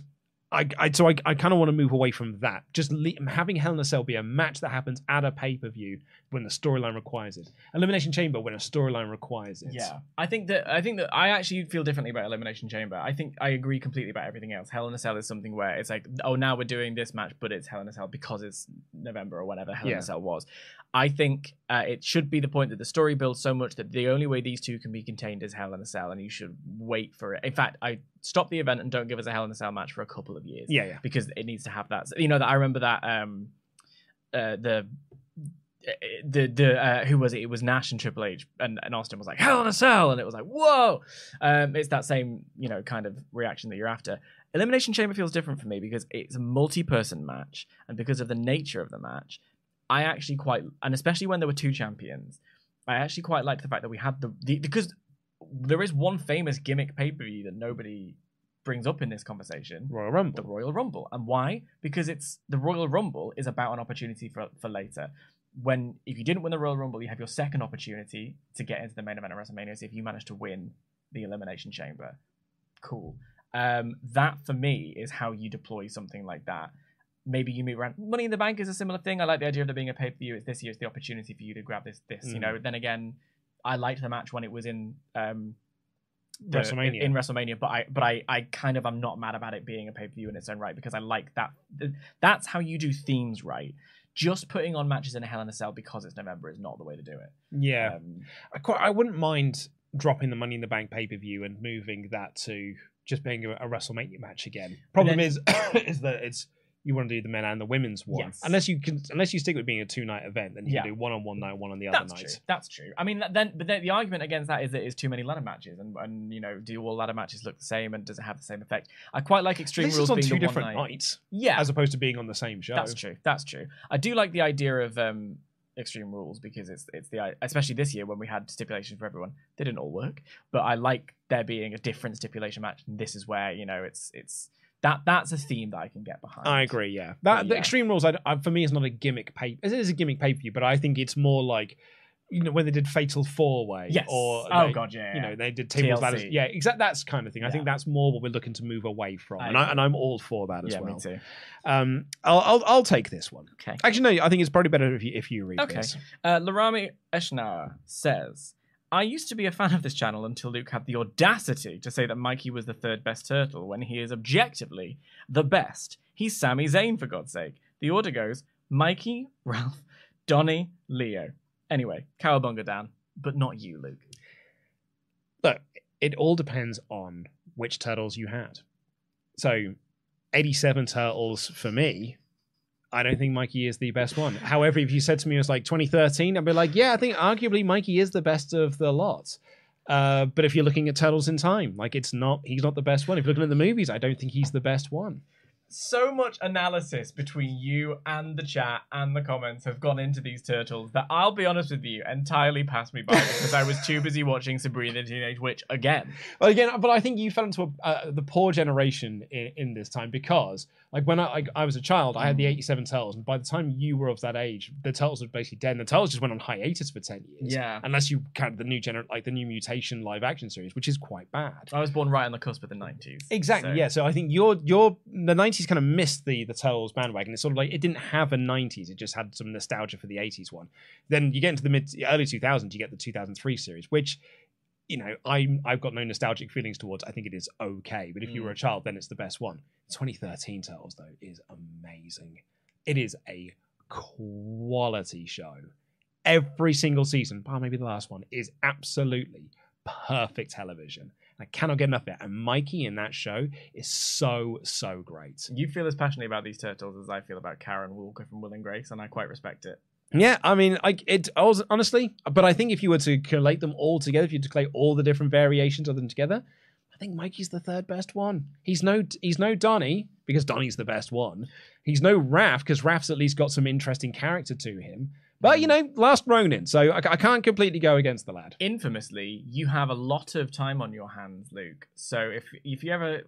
I, I so I, I kind of want to move away from that. Just le- having Hell in a Cell be a match that happens at a pay per view when the storyline requires it. Elimination Chamber when a storyline requires it. Yeah, I think that I think that I actually feel differently about Elimination Chamber. I think I agree completely about everything else. Hell in a Cell is something where it's like, oh, now we're doing this match, but it's Hell in a Cell because it's November or whenever Hell in a Cell was. I think uh, it should be the point that the story builds so much that the only way these two can be contained is Hell in a Cell, and you should wait for it. In fact, I stop the event and don't give us a Hell in a Cell match for a couple of years. Yeah, yeah. because it needs to have that. You know, that I remember that um, uh, the the the uh, who was it? It was Nash and Triple H, and, and Austin was like Hell in a Cell, and it was like whoa. Um, it's that same you know kind of reaction that you're after. Elimination Chamber feels different for me because it's a multi-person match, and because of the nature of the match, I actually quite and especially when there were two champions, I actually quite liked the fact that we had the, the because there is one famous gimmick pay per view that nobody brings up in this conversation Royal Rumble. the Royal Rumble. And why? Because it's the Royal Rumble is about an opportunity for, for later. When if you didn't win the Royal Rumble, you have your second opportunity to get into the main event of WrestleMania. So if you manage to win the Elimination Chamber, cool. Um, that for me is how you deploy something like that. Maybe you move around. Money in the Bank is a similar thing. I like the idea of there being a pay per view. It's this year's the opportunity for you to grab this. This, you Mm. know. Then again, I liked the match when it was in um, the- WrestleMania. in, in WrestleMania, but I but I I kind of am not mad about it being a pay per view in its own right because I like that. That's how you do themes right. Just putting on matches in a Hell in a Cell because it's November is not the way to do it. yeah. Um, I quite I wouldn't mind dropping the Money in the Bank pay per view and moving that to just being a, a WrestleMania match again. Problem then- is is that it's you want to do the men and the women's one. Yes. Unless you can unless you stick with being a two night event, then you Yeah. can do one on one night, one on the other that's night. true. That's true. I mean, then but then the argument against that is that it's too many ladder matches, and and you know, do all ladder matches look the same, and does it have the same effect? I quite like Extreme This Rules being two different night. nights, Yeah, as opposed to being on the same show. That's true. That's true. I do like the idea of um, Extreme Rules because it's it's the especially this year when we had stipulations for everyone. They didn't all work, but I like there being a different stipulation match. And this is where you know it's it's that that's a theme that I can get behind. I agree. Yeah, that the yeah. Extreme Rules I, I, for me is not a gimmick pay. It is a gimmick pay per view, but I think it's more like you know when they did Fatal Four Way. Yes. Or Oh, they- God, yeah, You know they did tables ladders. Yeah, exactly. That's kind of thing. I think that's more what we're looking to move away from, I and I, and I'm all for that as Yeah, well. me too. Um, I'll, I'll I'll take this one. Okay. Actually, no. I think it's probably better if you if you read Okay. this. Uh, Larami Eshnar says, I used to be a fan of this channel until Luke had the audacity to say that Mikey was the third best turtle when he is objectively the best. He's Sami Zayn, for God's sake. The order goes Mikey, Raph, Donnie, Leo. Anyway, Cowabunga Dan, but not you, Luke. Look, it all depends on which turtles you had. So, 87 turtles for me. I don't think Mikey is the best one. However, if you said to me it was like 2013, I'd be like, yeah, I think arguably Mikey is the best of the lot. Uh, but if you're looking at turtles in time, like it's not, he's not the best one. If you're looking at the movies, I don't think he's the best one. So much analysis between you and the chat and the comments have gone into these turtles that I'll be honest with you entirely passed me by because I was too busy watching Sabrina the Teenage Witch again. Well, again, but I think you fell into a, uh, the poor generation in, in this time because, like, when I, I I was a child, I had the '87 Turtles, and by the time you were of that age, the Turtles were basically dead. And the Turtles just went on hiatus for ten years. Yeah. unless you count the new gener- like the new mutation live action series, which is quite bad. I was born right on the cusp of the 90s. Exactly. so- Yeah. So I think you're, you're the '90s kind of missed the the Turtles bandwagon. It's sort of like it didn't have a '90s; it just had some nostalgia for the '80s one. Then you get into the mid early 2000s, you get the 2003 series, which you know I'm I've got no nostalgic feelings towards. I think it is okay, but if you were a mm. child, then it's the best one. 2013 Turtles though is amazing. It is a quality show. Every single season, bar maybe the last one, is absolutely perfect television. I cannot get enough of it. And Mikey in that show is so, so great. You feel as passionately about these turtles as I feel about Karen Walker from Will and Grace, and I quite respect it. Yeah, I mean, I it I was honestly, but I think if you were to collate them all together, if you to collate all the different variations of them together, I think Mikey's the third best one. He's no he's no Donnie because Donnie's the best one. He's no Raph because Raph's at least got some interesting character to him. But you know, last Ronin, so I, I can't completely go against the lad. Infamously, you have a lot of time on your hands, Luke. So if if you ever,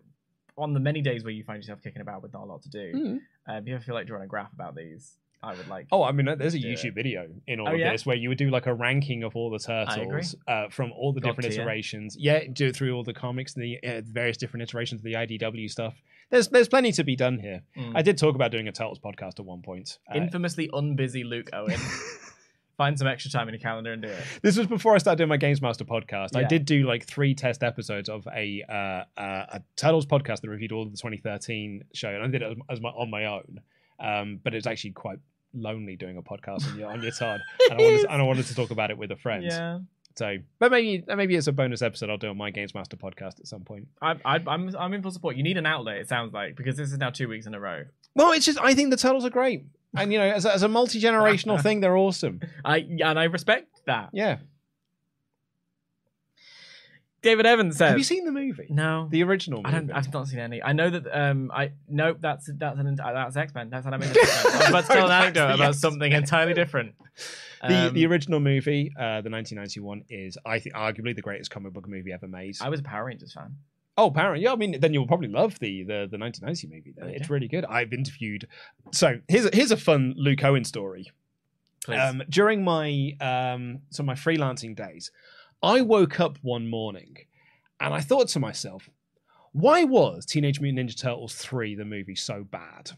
on the many days where you find yourself kicking about with not a lot to do, Mm. uh, if you ever feel like drawing a graph about these, I would like. Oh, I mean, there's a YouTube it. video in all Oh, of yeah? this where you would do like a ranking of all the turtles uh, from all the God different tier. iterations. Yeah, do it through all the comics, the uh, various different iterations of the IDW stuff. There's there's plenty to be done here. Mm. I did talk about doing a turtles podcast at one point. Uh, Infamously unbusy Luke Owen. Find some extra time in your calendar and do it. this was before I started doing my Games Master podcast. I did do like three test episodes of a uh, uh, a Turtles podcast that reviewed all of the 2013 show, and I did it as, as my, on my own. Um, but it's actually quite lonely doing a podcast on your on your time, and I, wanted to, and I wanted to talk about it with a friend. Yeah. So, but maybe maybe it's a bonus episode I'll do on my Games Master podcast at some point. I, I, I'm I'm in full support. You need an outlet. It sounds like because this is now two weeks in a row. Well, it's just I think the turtles are great. And you know, as a, as a multi generational thing, they're awesome. I and I respect that. Yeah. David Evans says. Have you seen the movie? No, The original I don't. I've not seen any. I know that. Um. I nope. That's that's an that's X Men. That's an I mean, I was about to tell an anecdote about something entirely different. the, Um, the original movie, uh, the 1991, is I think arguably the greatest comic book movie ever made. I was a Power Rangers fan. Oh, apparently, yeah. I mean, then you'll probably love the the, the 1990 movie. Then Okay. it's really good. I've interviewed. So here's a, here's a fun Luke Owen story. Please. Um, during my um, so my freelancing days, I woke up one morning and I thought to myself, why was Teenage Mutant Ninja Turtles three the movie so bad?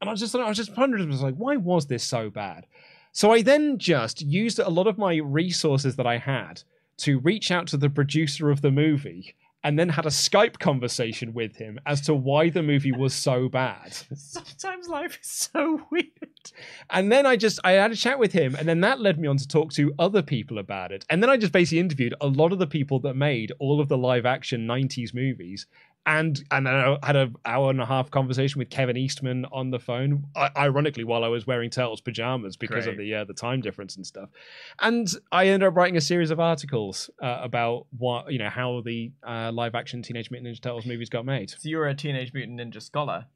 And I was just I was just pondering, I was like, why was this so bad? So I then just used a lot of my resources that I had to reach out to the producer of the movie and then had a Skype conversation with him as to why the movie was so bad. Sometimes life is so weird. And then I just I had a chat with him, and then that led me on to talk to other people about it. And then I just basically interviewed a lot of the people that made all of the live action '90s movies, and and I had an hour and a half conversation with Kevin Eastman on the phone. Ironically, while I was wearing Turtles pajamas because of the uh, the time difference and stuff. And I ended up writing a series of articles uh, about what you know how the uh, live action Teenage Mutant Ninja Turtles movies got made. So you were a Teenage Mutant Ninja scholar.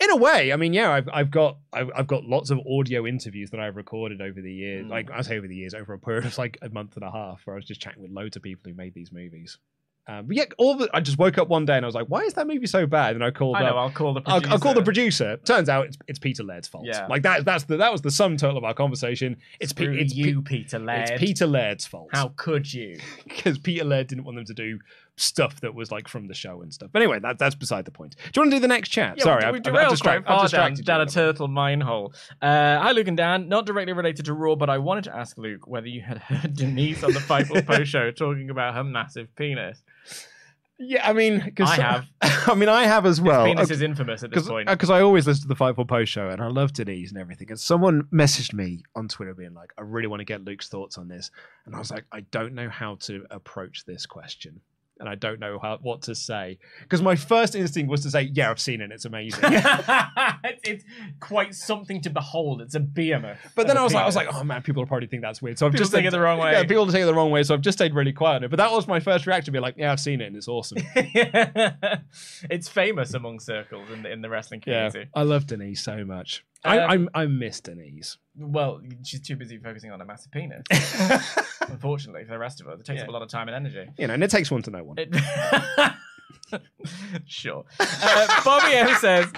In a way, I mean, yeah, I've I've got I've, I've got lots of audio interviews that I've recorded over the years. Mm. Like I say over the years, over a period of like a month and a half, where I was just chatting with loads of people who made these movies. Um, but yeah, all the, I just woke up one day and I was like, "Why is that movie so bad?" And I called I know. up. I'll call the. I'll, Producer. I'll call the producer. Turns out it's, it's Peter Laird's fault. Yeah. Like that. That's the that was the sum total of our conversation. It's Pe- it's Pe- you, Peter Laird. It's Peter Laird's fault. How could you? Because Peter Laird didn't want them to do stuff that was like from the show and stuff. But anyway, that, that's beside the point. Do you want to do the next chat? Yeah, Sorry, we, I've, we I've, I've, distract- I've down, distracted down you a turtle mine hole. Uh, hi, Luke and Dan. Not directly related to Raw, but I wanted to ask Luke whether you had heard Denise on the Fightful Post show talking about her massive penis. Yeah, I mean, because I have. I mean, I have as well. penis is infamous at this point. Because I always listen to the Fightful Post show and I love Denise and everything. And someone messaged me on Twitter being like, I really want to get Luke's thoughts on this. And I was like, I don't know how to approach this question. And I don't know how what to say. Because my first instinct was to say, Yeah, I've seen it, it's amazing. it's, it's quite something to behold. It's a behemoth. But then I was like, I was like, oh man, people will probably think that's weird. So I've People just take it the wrong way. Yeah, people take it the wrong way. So I've just stayed really quiet on it. But that was my first reaction, to be like, yeah, I've seen it and it's awesome. it's famous among circles in the in the wrestling community. yeah, community. I love Denise so much. I, Um, I I miss Denise. Well, she's too busy focusing on a massive penis. Unfortunately, for the rest of us, it takes Yeah. up a lot of time and energy. You know, and it takes one to know one. It- sure. Uh, Bobby M says,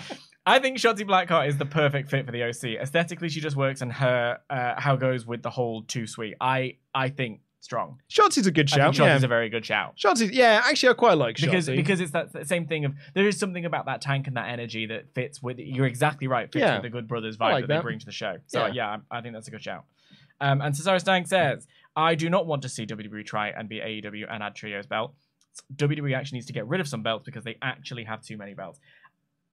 I think Shotzi Blackheart is the perfect fit for the OC. Aesthetically, she just works, and her uh, how goes with the whole too sweet. I I think strong. Shotzi's a good shout. Shotzi's yeah. a very good shout. Shotzi, yeah, actually, I quite like Because Shotzi. because it's that that same thing of there is something about that tank and that energy that fits with you're exactly right fits Yeah. with the Good Brothers vibe like that, they bring to the show. So Yeah. yeah, I, I think that's a good shout. Um, and Cesaro Stang says, I do not want to see WWE try and be AEW and add trios belt." WWE actually needs to get rid of some belts because they actually have too many belts.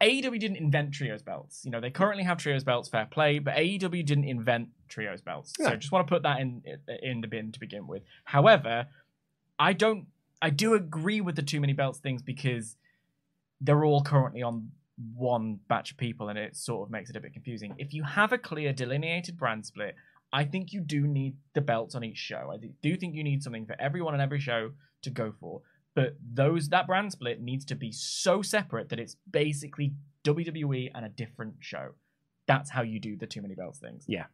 AEW didn't invent trios belts. You know, they currently have trios belts, fair play, but AEW didn't invent trios belts. So Yeah. just want to put that in in the bin to begin with. However, I don't I do agree with the too many belts things because they're all currently on one batch of people and it sort of makes it a bit confusing. If you have a clear delineated brand split, I think you do need the belts on each show. I do- think you need something for everyone on every show to go for. But those that brand split needs to be so separate that it's basically WWE and a different show. That's how you do the too many belts things. Yeah.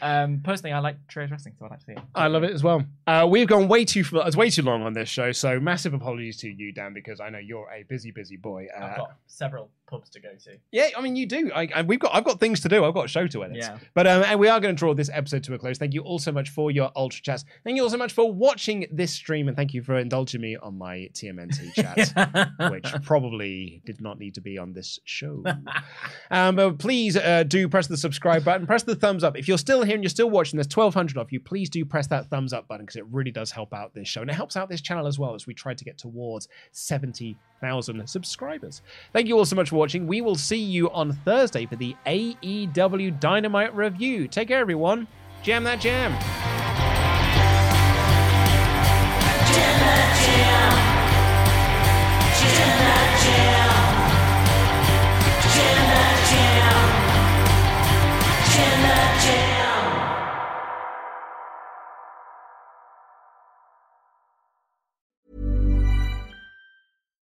Um, personally, I like trios wrestling, so I like to see it. I love it as well. Uh, we've gone way too far, it's way too long on this show, so massive apologies to you, Dan, because I know you're a busy, busy boy. Uh, I've got several pubs to go to. Yeah, I mean you do. I, I, we've got I've got things to do. I've got a show to edit. Yeah. But um, and we are going to draw this episode to a close. Thank you all so much for your ultra chats. Thank you all so much for watching this stream, and thank you for indulging me on my TMNT chat, which probably did not need to be on this show. um, but please uh, do press the subscribe button, press the thumbs up. If you're still here and you're still watching, there's 1,200 of you. Please do press that thumbs up button because it really does help out this show, and it helps out this channel as well as we try to get towards 70,000 subscribers. Thank you all so much for watching. We will see you on Thursday for the AEW Dynamite review. Take care, everyone. Jam that jam.